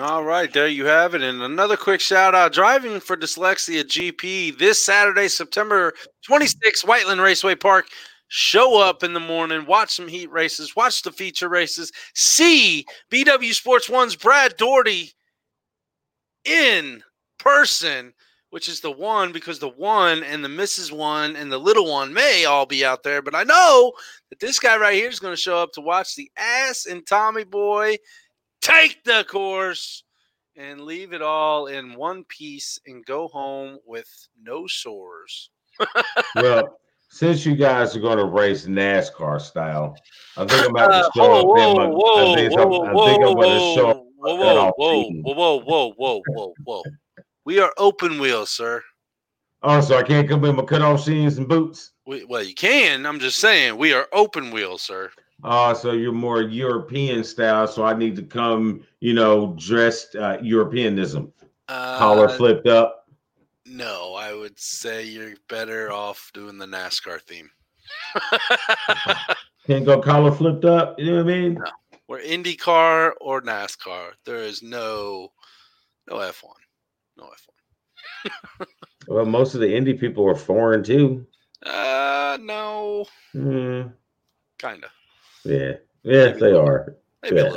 All right, there you have it. And another quick shout out driving for Dyslexia GP this Saturday, September 26th, Whiteland Raceway Park. Show up in the morning, watch some heat races, watch the feature races, see BW Sports One's Brad Doherty in person, which is the one because the one and the Mrs. One and the little one may all be out there. But I know that this guy right here is going to show up to watch the ass and Tommy Boy take the course and leave it all in one piece and go home with no sores. well, since you guys are going to race NASCAR style, I think I'm about to show whoa, up. whoa, in my, whoa, I think, whoa, I'm, I think I'm going to show up. whoa, whoa, whoa, whoa, whoa, whoa, whoa, whoa, whoa, whoa. We are open wheel, sir. Oh, so I can't come in my cutoff jeans and boots. We, well, you can. I'm just saying we are open wheel, sir. Oh, so you're more European style. So I need to come, you know, dressed uh, Europeanism, collar Uh, flipped up. No, I would say you're better off doing the NASCAR theme. Can't go collar flipped up. You know what I mean? No. We're IndyCar or NASCAR. There is no no F1. No F1. Well, most of the Indy people are foreign too. Uh no, Hmm. kind of. yeah, yeah, they are. Maybe Yeah.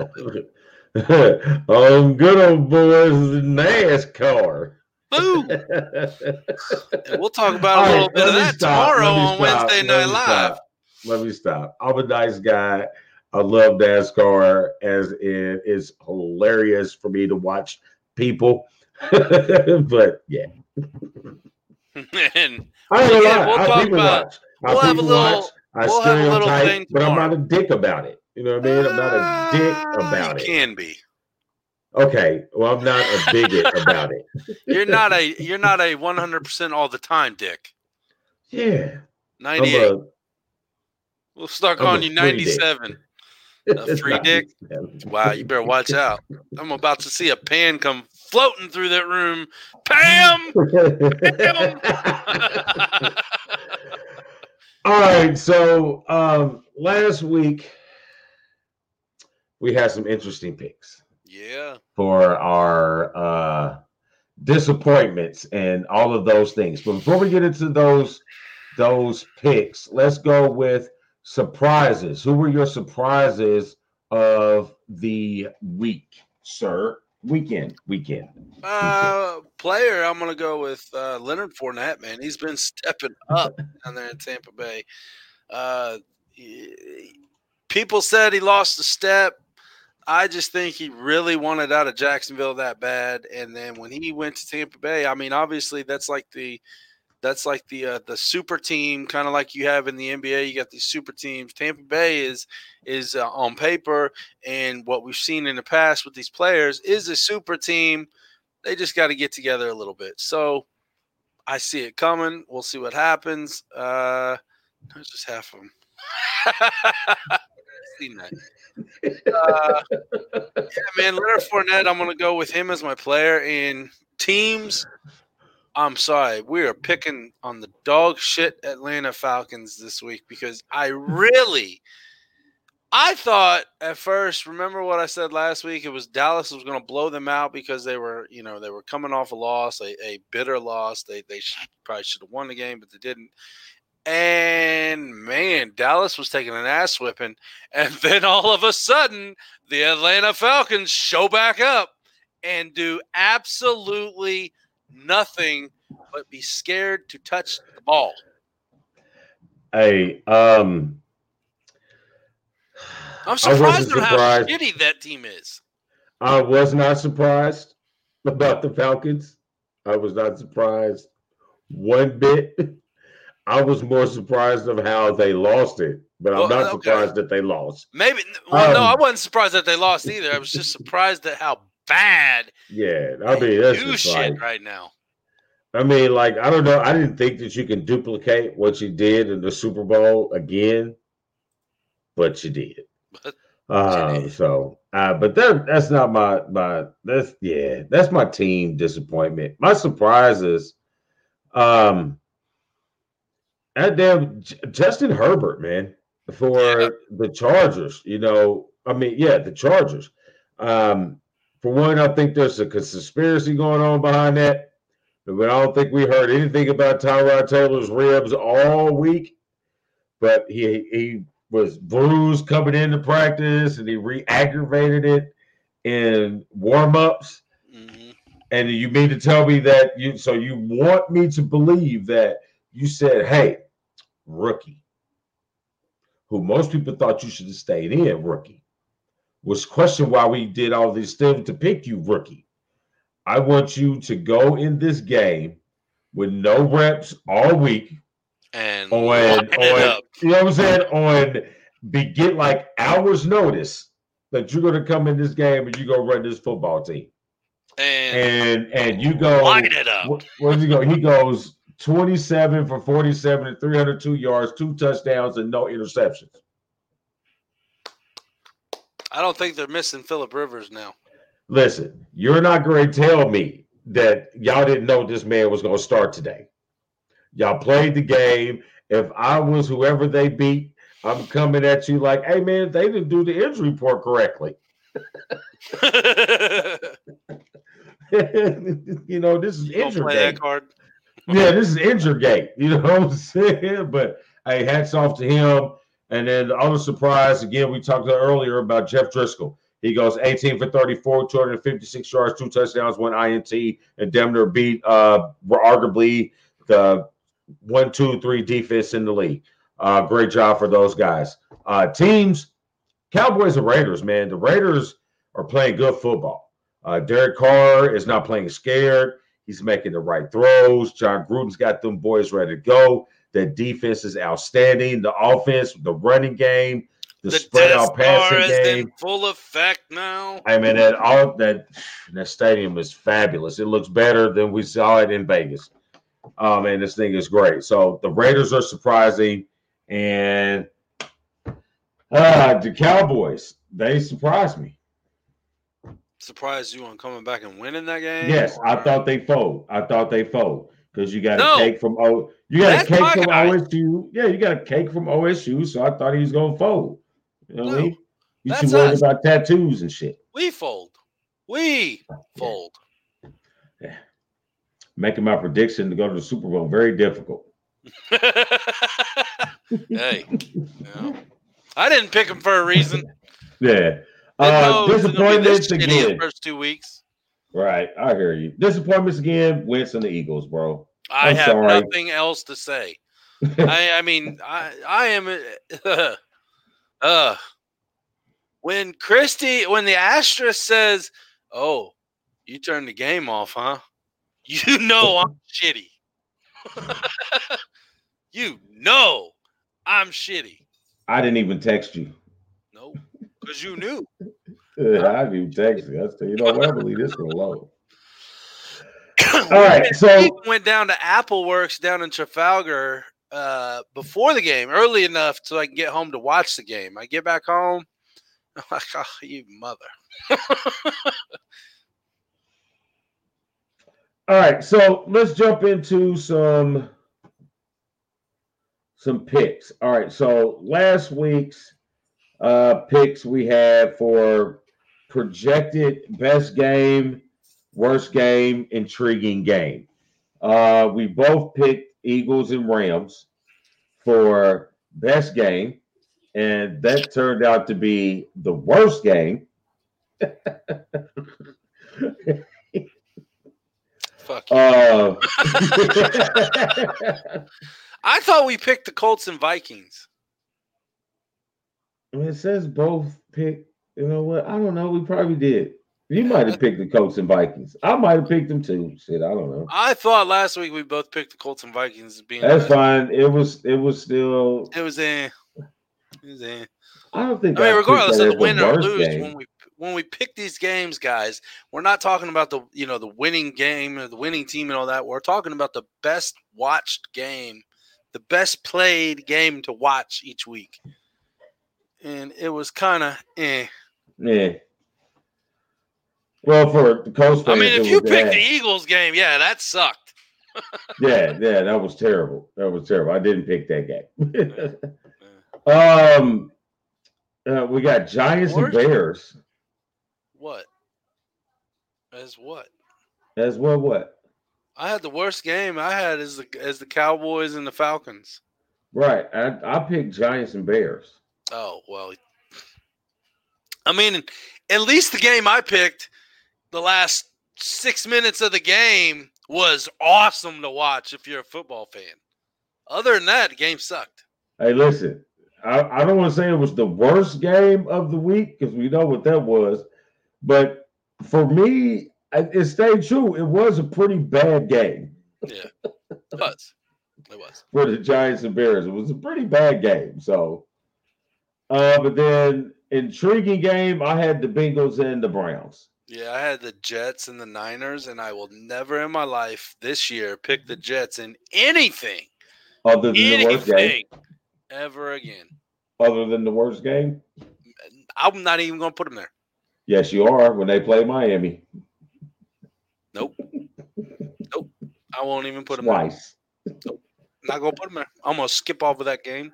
um, good old boys NASCAR. Boom. We'll talk about All a little right, bit of that stop, tomorrow let me on stop, Wednesday let Night Live. stop, Let me stop. I'm a nice guy. I love NASCAR as it is hilarious for me to watch people. but yeah, and I ain't gonna Yeah, we'll I talk people about- watch. I we'll have a people little- watch. I we'll have a little stereotype, thing but I'm not a dick about it. You know what I mean? I'm not a dick Uh, about you it. can be. Okay, well, I'm not a bigot about it. You're not a you're not a 100% all the time dick. Yeah, I'm 98. a, we'll I'm a calling you 97. A free dick? Wow, you better watch out. I'm about to see a pan come floating through that room. Pam! All right, so um, last week we had some interesting picks yeah. for our uh, disappointments and all of those things. But before we get into those those picks, let's go with surprises. Who were your surprises of the week, sir? Weekend, weekend. Uh, player, I'm going to go with uh, Leonard Fournette, man. He's been stepping up down there in Tampa Bay. Uh, he- people said he lost a step. I just think he really wanted out of Jacksonville that bad, and then when he went to Tampa Bay, I mean, obviously that's like the that's like the uh, the super team, kind of like you have in the NBA. You got these super teams. Tampa Bay is is uh, on paper, and what we've seen in the past with these players is a super team. They just got to get together a little bit. So I see it coming. We'll see what happens. Uh, there's just half of them. Seen that. Uh, yeah, man, Leonard Fournette. I'm gonna go with him as my player in teams. I'm sorry, we are picking on the dog shit Atlanta Falcons this week because I really, I thought at first. Remember what I said last week? It was Dallas was going to blow them out because they were, you know, they were coming off a loss, a, a bitter loss. They they probably should have won the game, but they didn't. And man, Dallas was taking an ass whipping. And then all of a sudden, the Atlanta Falcons show back up and do absolutely nothing but be scared to touch the ball. Hey, um, I'm surprised at how shitty that team is. I was not surprised about the Falcons. I was not surprised one bit. I was more surprised of how they lost it, but I'm Well, not okay. surprised that they lost. Maybe, well, no, Um, I wasn't surprised that they lost either. I was just surprised at how bad Yeah, I mean that's just shit like right now. I mean, like I don't know. I didn't think that you can duplicate what you did in the Super Bowl again, but you did. But Um, so, uh, but that that's not my my that's yeah that's my team disappointment. My surprises, um, that damn Justin Herbert, man, for Yeah. the Chargers. You know, I mean, yeah, the Chargers. Um, for one, I think there's a conspiracy going on behind that. But I don't think we heard anything about Tyrod Taylor's ribs all week. But he he was bruised coming into practice and he re-aggravated it in warm-ups. Mhm. And you mean to tell me that you so you want me to believe that you said, hey, rookie, who most people thought you should have stayed in, rookie, was questioned why we did all this stuff to pick you, rookie. I want you to go in this game with no reps all week and on, on you know what I'm saying? On be get like hours notice that you're gonna come in this game and you go run this football team. and, And and you go line it up. does he go? He goes 27 for 47 and 302 yards, two touchdowns, and no interceptions. I don't think they're missing Philip Rivers now. Listen, you're not going to tell me that y'all didn't know this man was going to start today. Y'all played the game. If I was whoever they beat, I'm coming at you like, hey man, they didn't do the injury report correctly. you know, this is You injury play that card? Yeah, this is injury gate. You know what I'm saying? But hey, hats off to him. And then the other surprise, again, we talked earlier about Jeff Driskel. He goes 18 for 34, 256 yards, two touchdowns, one INT, and damn beat uh arguably the one, two, three defense in the league. Uh, great job for those guys. Uh, teams, Cowboys and Raiders, man. The Raiders are playing good football. Uh, Derek Carr is not playing scared. He's making the right throws. John Gruden's got them boys ready to go. The defense is outstanding. The offense, the running game, the, The spread out passing is game. in full effect now. I mean, that all that that stadium is fabulous. It looks better than we saw it in Vegas. Um, and this thing is great. So the Raiders are surprising, and uh the Cowboys they surprised me. Surprised you on coming back and winning that game? Yes, I thought they fold. I thought they fold because you got No. a cake from O. You got That's a cake from guy. OSU. Yeah, you got a cake from OSU. So I thought he was gonna fold. You know what I mean? You that's should worry us. about tattoos and shit. we fold. We fold. Making my prediction to go to the Super Bowl very difficult. hey, you know, I didn't pick him for a reason. Yeah. Uh, know it was gonna be this disappointments again. the first two weeks. Right, I hear you. Disappointments again. Wentz and the Eagles, bro. I I'm have sorry. nothing else to say. I, I mean, I, I am. Uh, uh, when Christy, when the asterisk says, "Oh, you turned the game off, huh?" You know I'm shitty. you know I'm shitty. I didn't even text you. Because you knew. I text you. I said, you know what? I believe this one alone. All right, so went down to Apple Works down in Trafalgar uh, before the game, early enough so I can get home to watch the game. I get back home, I'm like, oh, you mother. All right, so let's jump into some some picks. All right, so last week's uh picks we had for projected best game, worst game, intriguing game. Uh we both picked Eagles and Rams for best game, and that turned out to be the worst game. Fuck. you. Uh, I thought we picked the Colts and Vikings. I mean, it says both pick. You know what? I don't know. We probably did. You might have picked the Colts and Vikings. I might have picked them too. Shit, I don't know. I thought last week we both picked the Colts and Vikings being. That's fine. It was. It was still. It was in. It was in. I don't think. I mean, regardless of the win or lose, game. when we when we pick these games, guys, we're not talking about the you know the winning game or the winning team and all that. We're talking about the best watched game, the best played game to watch each week. And it was kind of eh. Yeah. Well, for the Colts I mean, if you picked the Eagles game, yeah, that sucked. yeah, yeah, that was terrible. That was terrible. I didn't pick that game. um, uh, we got Giants and Bears. What? As what? As what? what? I had the worst game I had as the as the Cowboys and the Falcons. Right. I, I picked Giants and Bears. Oh well. I mean, at least the game I picked, the last six minutes of the game was awesome to watch if you're a football fan. Other than that, the game sucked. Hey, listen, I, I don't want to say it was the worst game of the week because we know what that was, but for me, it stayed true. It was a pretty bad game Yeah, it was. It was. for the Giants and Bears. It was a pretty bad game. So, uh, but then intriguing game, I had the Bengals and the Browns. Yeah, I had the Jets and the Niners, and I will never in my life this year pick the Jets in anything, Other than the worst game, ever again. other than the worst game, I'm not even going to put them there. yes, you are when they play Miami Nope. nope. I won't even put them there. twice. Not going to put them there. I'm going to skip off of that game.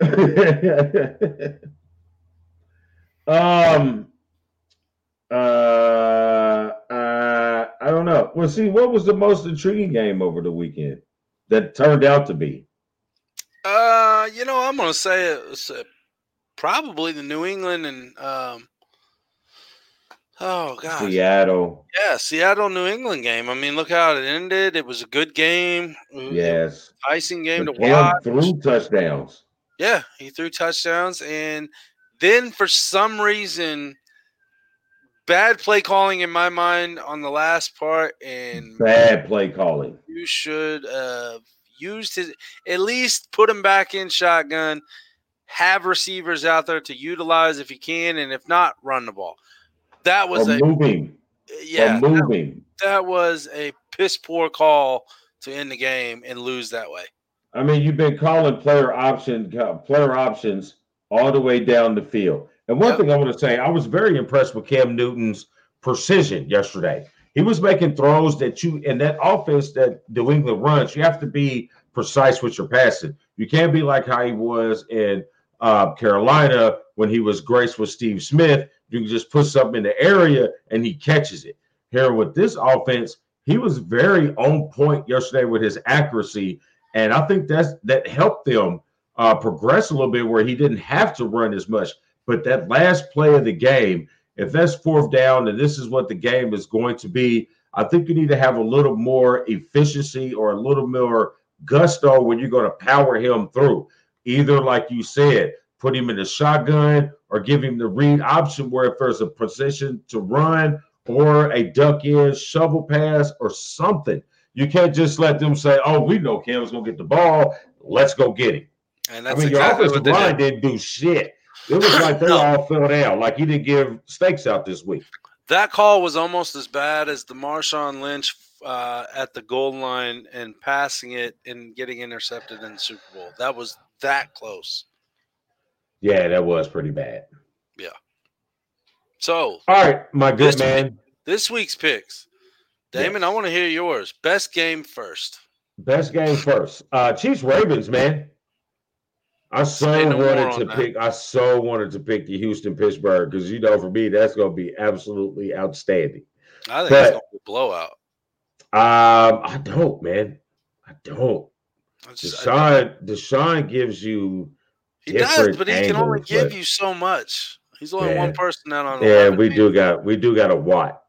um uh, uh I don't know. Well, see, what was the most intriguing game over the weekend that turned out to be? Uh, you know, I'm gonna say it was uh, probably the New England and um. Oh God, Seattle. yeah, Seattle New England game. I mean, look how it ended. It was a good game. It was an Yes. icing game to Cam watch. threw touchdowns. Yeah, he threw touchdowns, and then for some reason, bad play calling in my mind on the last part, and Bad play calling. you should have used his at least put him back in shotgun have receivers out there to utilize if you can and if not run the ball that was Or a moving. yeah Or that, moving. that was a piss poor call to end the game and lose that way I mean, you've been calling player option player options all the way down the field. And one Yep. thing I want to say, I was very impressed with Cam Newton's precision yesterday. He was making throws that you in that offense that New England runs. You have to be precise with your passing. You can't be like how he was in uh, Carolina when he was graced with Steve Smith. You can just put something in the area and he catches it. Here with this offense, he was very on point yesterday with his accuracy, and I think that's that helped them uh, progress a little bit where he didn't have to run as much. But that last play of the game, if that's fourth down and this is what the game is going to be, I think you need to have a little more efficiency or a little more gusto when you're going to power him through. Either, like you said, put him in the shotgun or give him the read option where if there's a position to run or a duck in shovel pass or something. You can't just let them say, "Oh, we know Cam's gonna get the ball. Let's go get him." and I mean, exactly your offensive line did. didn't do shit. It was like they No. all fell down. Like he didn't give stakes out this week. that call was almost as bad as the marshawn lynch uh, at the goal line and passing it and getting intercepted in the Super Bowl. That was that close. Yeah, that was pretty bad. Yeah. So All right, my good This man. this week's picks, Damon, I want to hear yours. Best game first. Best game first. Uh Chiefs Ravens, man. I so no wanted to that. pick. I so wanted to pick the Houston Pittsburgh because you know for me that's going to be absolutely outstanding. I think it's gonna be a blowout. Um, I don't, man. I don't. I just- I- Deshaun, Deshaun gives you. he does, but he can only give you so much. He's only Yeah. one person out on. Yeah, we do got we do got a Watt.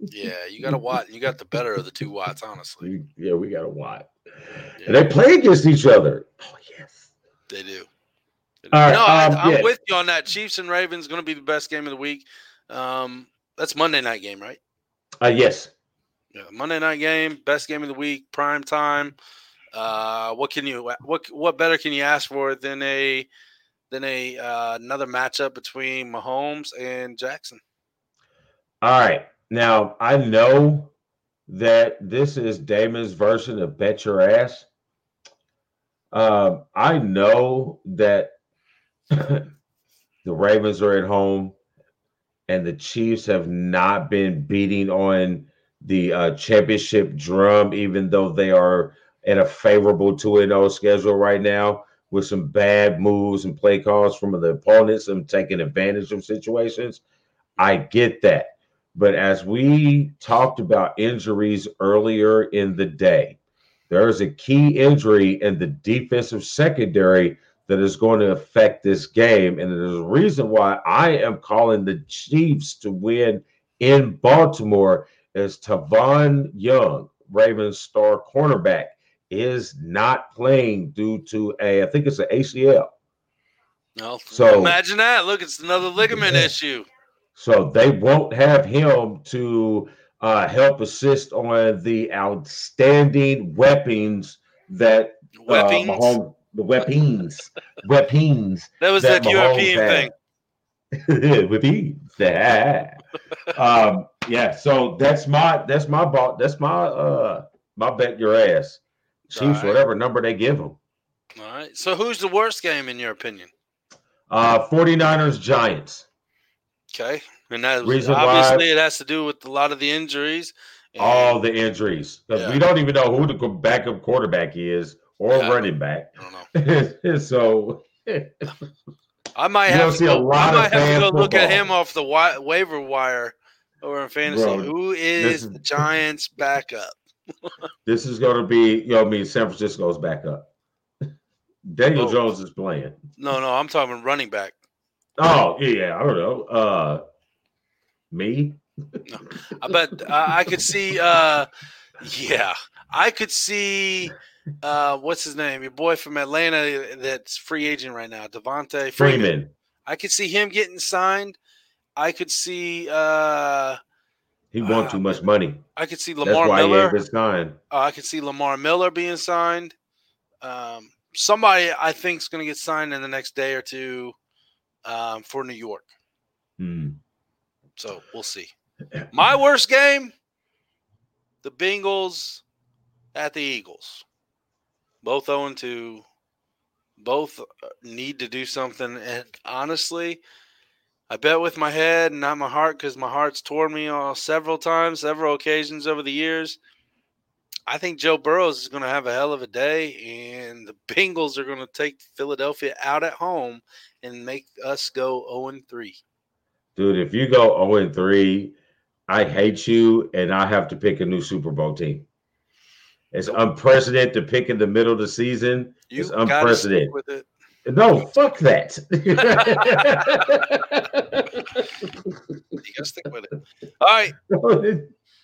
Yeah, you got a Watt, you got the better of the two Watts, honestly. Yeah, we got a Watt. Yeah, And they play against each other. Oh yes. they do. All right, no, I, um, I'm yeah. with you on that. Chiefs and Ravens going to be the best game of the week. Um, that's Monday night game, right? Uh, yes. Yeah, Monday night game, best game of the week, prime time. Uh, what can you what what better can you ask for than a than a uh, another matchup between Mahomes and Jackson? All right. Now I know that this is Damon's version of bet your ass. Um, I know that the Ravens are at home and the Chiefs have not been beating on the uh, championship drum, even though they are at a favorable 2 and 0 schedule right now with some bad moves and play calls from the opponents and taking advantage of situations. I get that. But as we talked about injuries earlier in the day, there is a key injury in the defensive secondary that is going to affect this game. And there's a reason why I am calling the Chiefs to win in Baltimore is Tavon Young, Ravens star cornerback, is not playing due to a, I think it's an ACL. No, So- imagine that. Look, it's another ligament Yeah. issue. So they won't have him to uh, help assist on the outstanding weapons that uh, Weapons. Mahomes, the weapons, weapons that was that that European thing. thing. weapons. Yeah. um, yeah. So that's my that's my ball. That's my uh my bet your ass. Chiefs, Alright. whatever number they give them. All right. So who's the worst game in your opinion? Uh 49ers Giants. Okay. And that Reason why- obviously it has to do with a lot of the injuries. and- all the injuries because Yeah. we don't even know who the backup quarterback is or Yeah. running back. I don't know. so I might have to see a go, lot I of might have to go look at him off the wi- waiver wire over in fantasy. Bro, Who is- the Giants backup? this is going to be, you know, I mean, San Francisco's backup. Daniel Oh. Jones is playing. No, no, I'm talking running back. Oh yeah, I don't know. Uh, me. I bet uh, I could see. Uh, yeah, I could see. Uh, what's his name? Your boy from Atlanta that's free agent right now, Devonta Freeman. Freeman. I could see him getting signed. I could see. Uh, He won too much money. I could see That's Lamar why he Miller. ain't been signed. Uh, I could see Lamar Miller being signed. Um, somebody I think is going to get signed in the next day or two um, for New York. Hmm. So we'll see. My worst game: the Bengals at the Eagles. Both 0 2. Both uh, need to do something. And honestly, I bet with my head and not my heart because my heart's torn me several times, several occasions over the years. I think Joe Burrows is going to have a hell of a day, and the Bengals are going to take Philadelphia out at home and make us go 0 3. Dude, if you go 0 and 3, I hate you and I have to pick a new Super Bowl team. It's unprecedented to pick in the middle of the season. You it's stick unprecedented. with it. No, fuck that. You gotta stick with it. All right,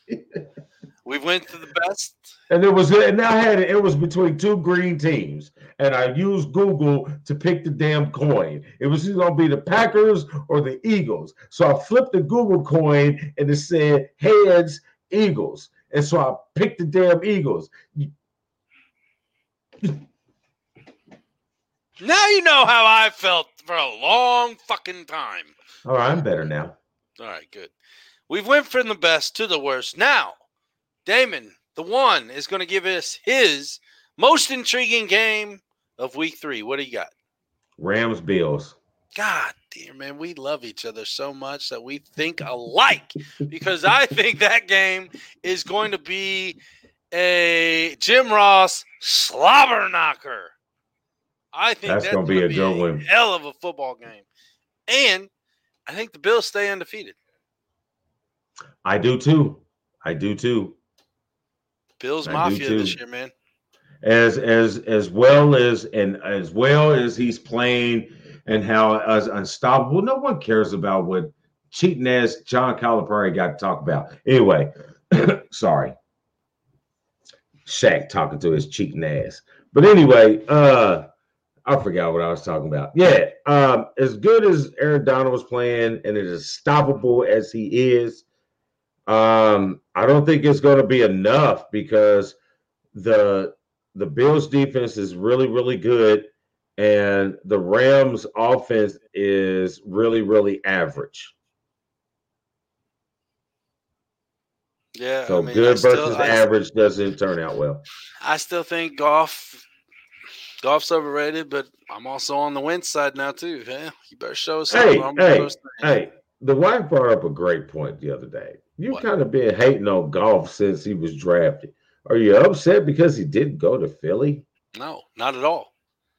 we went to the best. and it was and I had it, it was between two green teams, and I used Google to pick the damn coin. It was either gonna be the Packers or the Eagles. So I flipped the Google coin and it said heads Eagles. And so I picked the damn Eagles. Now you know how I felt for a long fucking time. All right, I'm better now. All right, good. We've went from the best to the worst. Now, Damon, the one, is going to give us his most intriguing game of week three. What do you got? Rams Bills. God damn, man, we love each other so much that we think alike because I think that game is going to be a Jim Ross slobber knocker. I think That's that's, gonna be a good one. hell of a football game. And I think the Bills stay undefeated. I do too. I do too. Bills I Mafia this year, man. As as as well as and as well as he's playing and how as unstoppable. No one cares about what cheating ass John Calipari got to talk about. Anyway, sorry. Shaq talking to his cheating ass. But anyway, uh I forgot what I was talking about. Yeah, um, as good as Aaron Donald was playing and as unstoppable as he is, um, I don't think it's going to be enough because the the Bills defense is really really good and the Rams offense is really really average. Yeah. So I mean, good still- versus I- average doesn't turn out well. I still think golf golf's overrated, but I'm also on the win side now too. Yeah, you better show us Hey, hey, hey, the wife brought up a great point the other day. You kind of been hating on golf since he was drafted. Are you upset because he didn't go to Philly? No, not at all.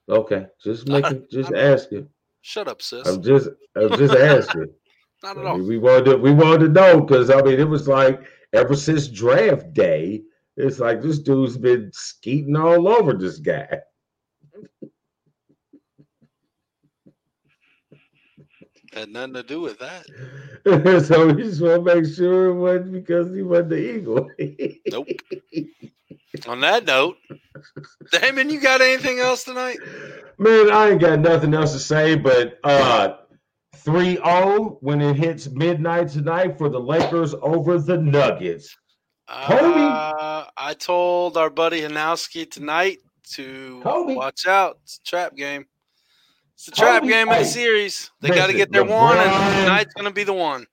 Okay, just making, just asking. Shut up, sis. I'm just, I'm just asking. not at I all. mean, we wanted, to, we wanted to know because I mean, it was like ever since draft day, it's like this dude's been skeeting all over this guy. Had nothing to do with that. so we just want to make sure it wasn't because he wasn't the Eagle. Nope. On that note, Damon, you got anything else tonight? Man, I ain't got nothing else to say, but uh 3-0 when it hits midnight tonight for the Lakers over the Nuggets. Kobe. Uh, I told our buddy Hanowski tonight to Kobe. watch out. It's a trap game. It's a trap game of the series. They got to get their one, and tonight's going to be the one.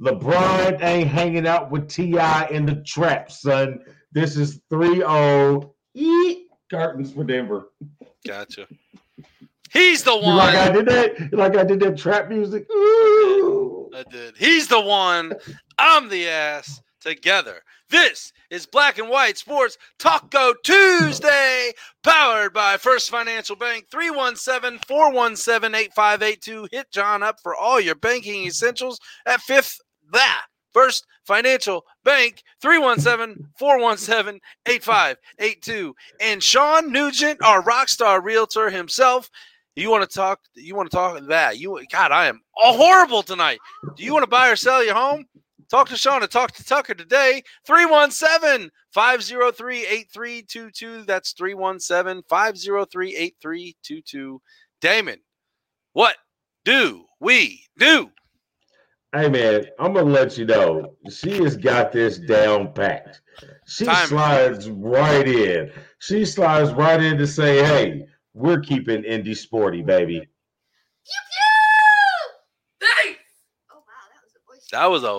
LeBron ain't hanging out with T.I. in the trap, son. This is 3-0. Eat curtains for Denver. Gotcha. He's the one. like I did that? Like I did that trap music? Ooh. I did. He's the one. I'm the ass. Together. This is Black and White Sports Taco Tuesday, powered by First Financial Bank, 317 417 8582. Hit John up for all your banking essentials at Fifth That. First Financial Bank, 317 417 8582. And Sean Nugent, our rock star realtor himself. You want to talk? You want to talk that? You God, I am horrible tonight. Do you want to buy or sell your home? Talk to Sean and talk to Tucker today. 317 503 8322. That's 317 503 8322. Damon, what do we do? Hey man, I'm gonna let you know. She has got this down packed. She Time. slides right in. She slides right in to say, "Hey, we're keeping Indy sporty, baby." Oh, that was a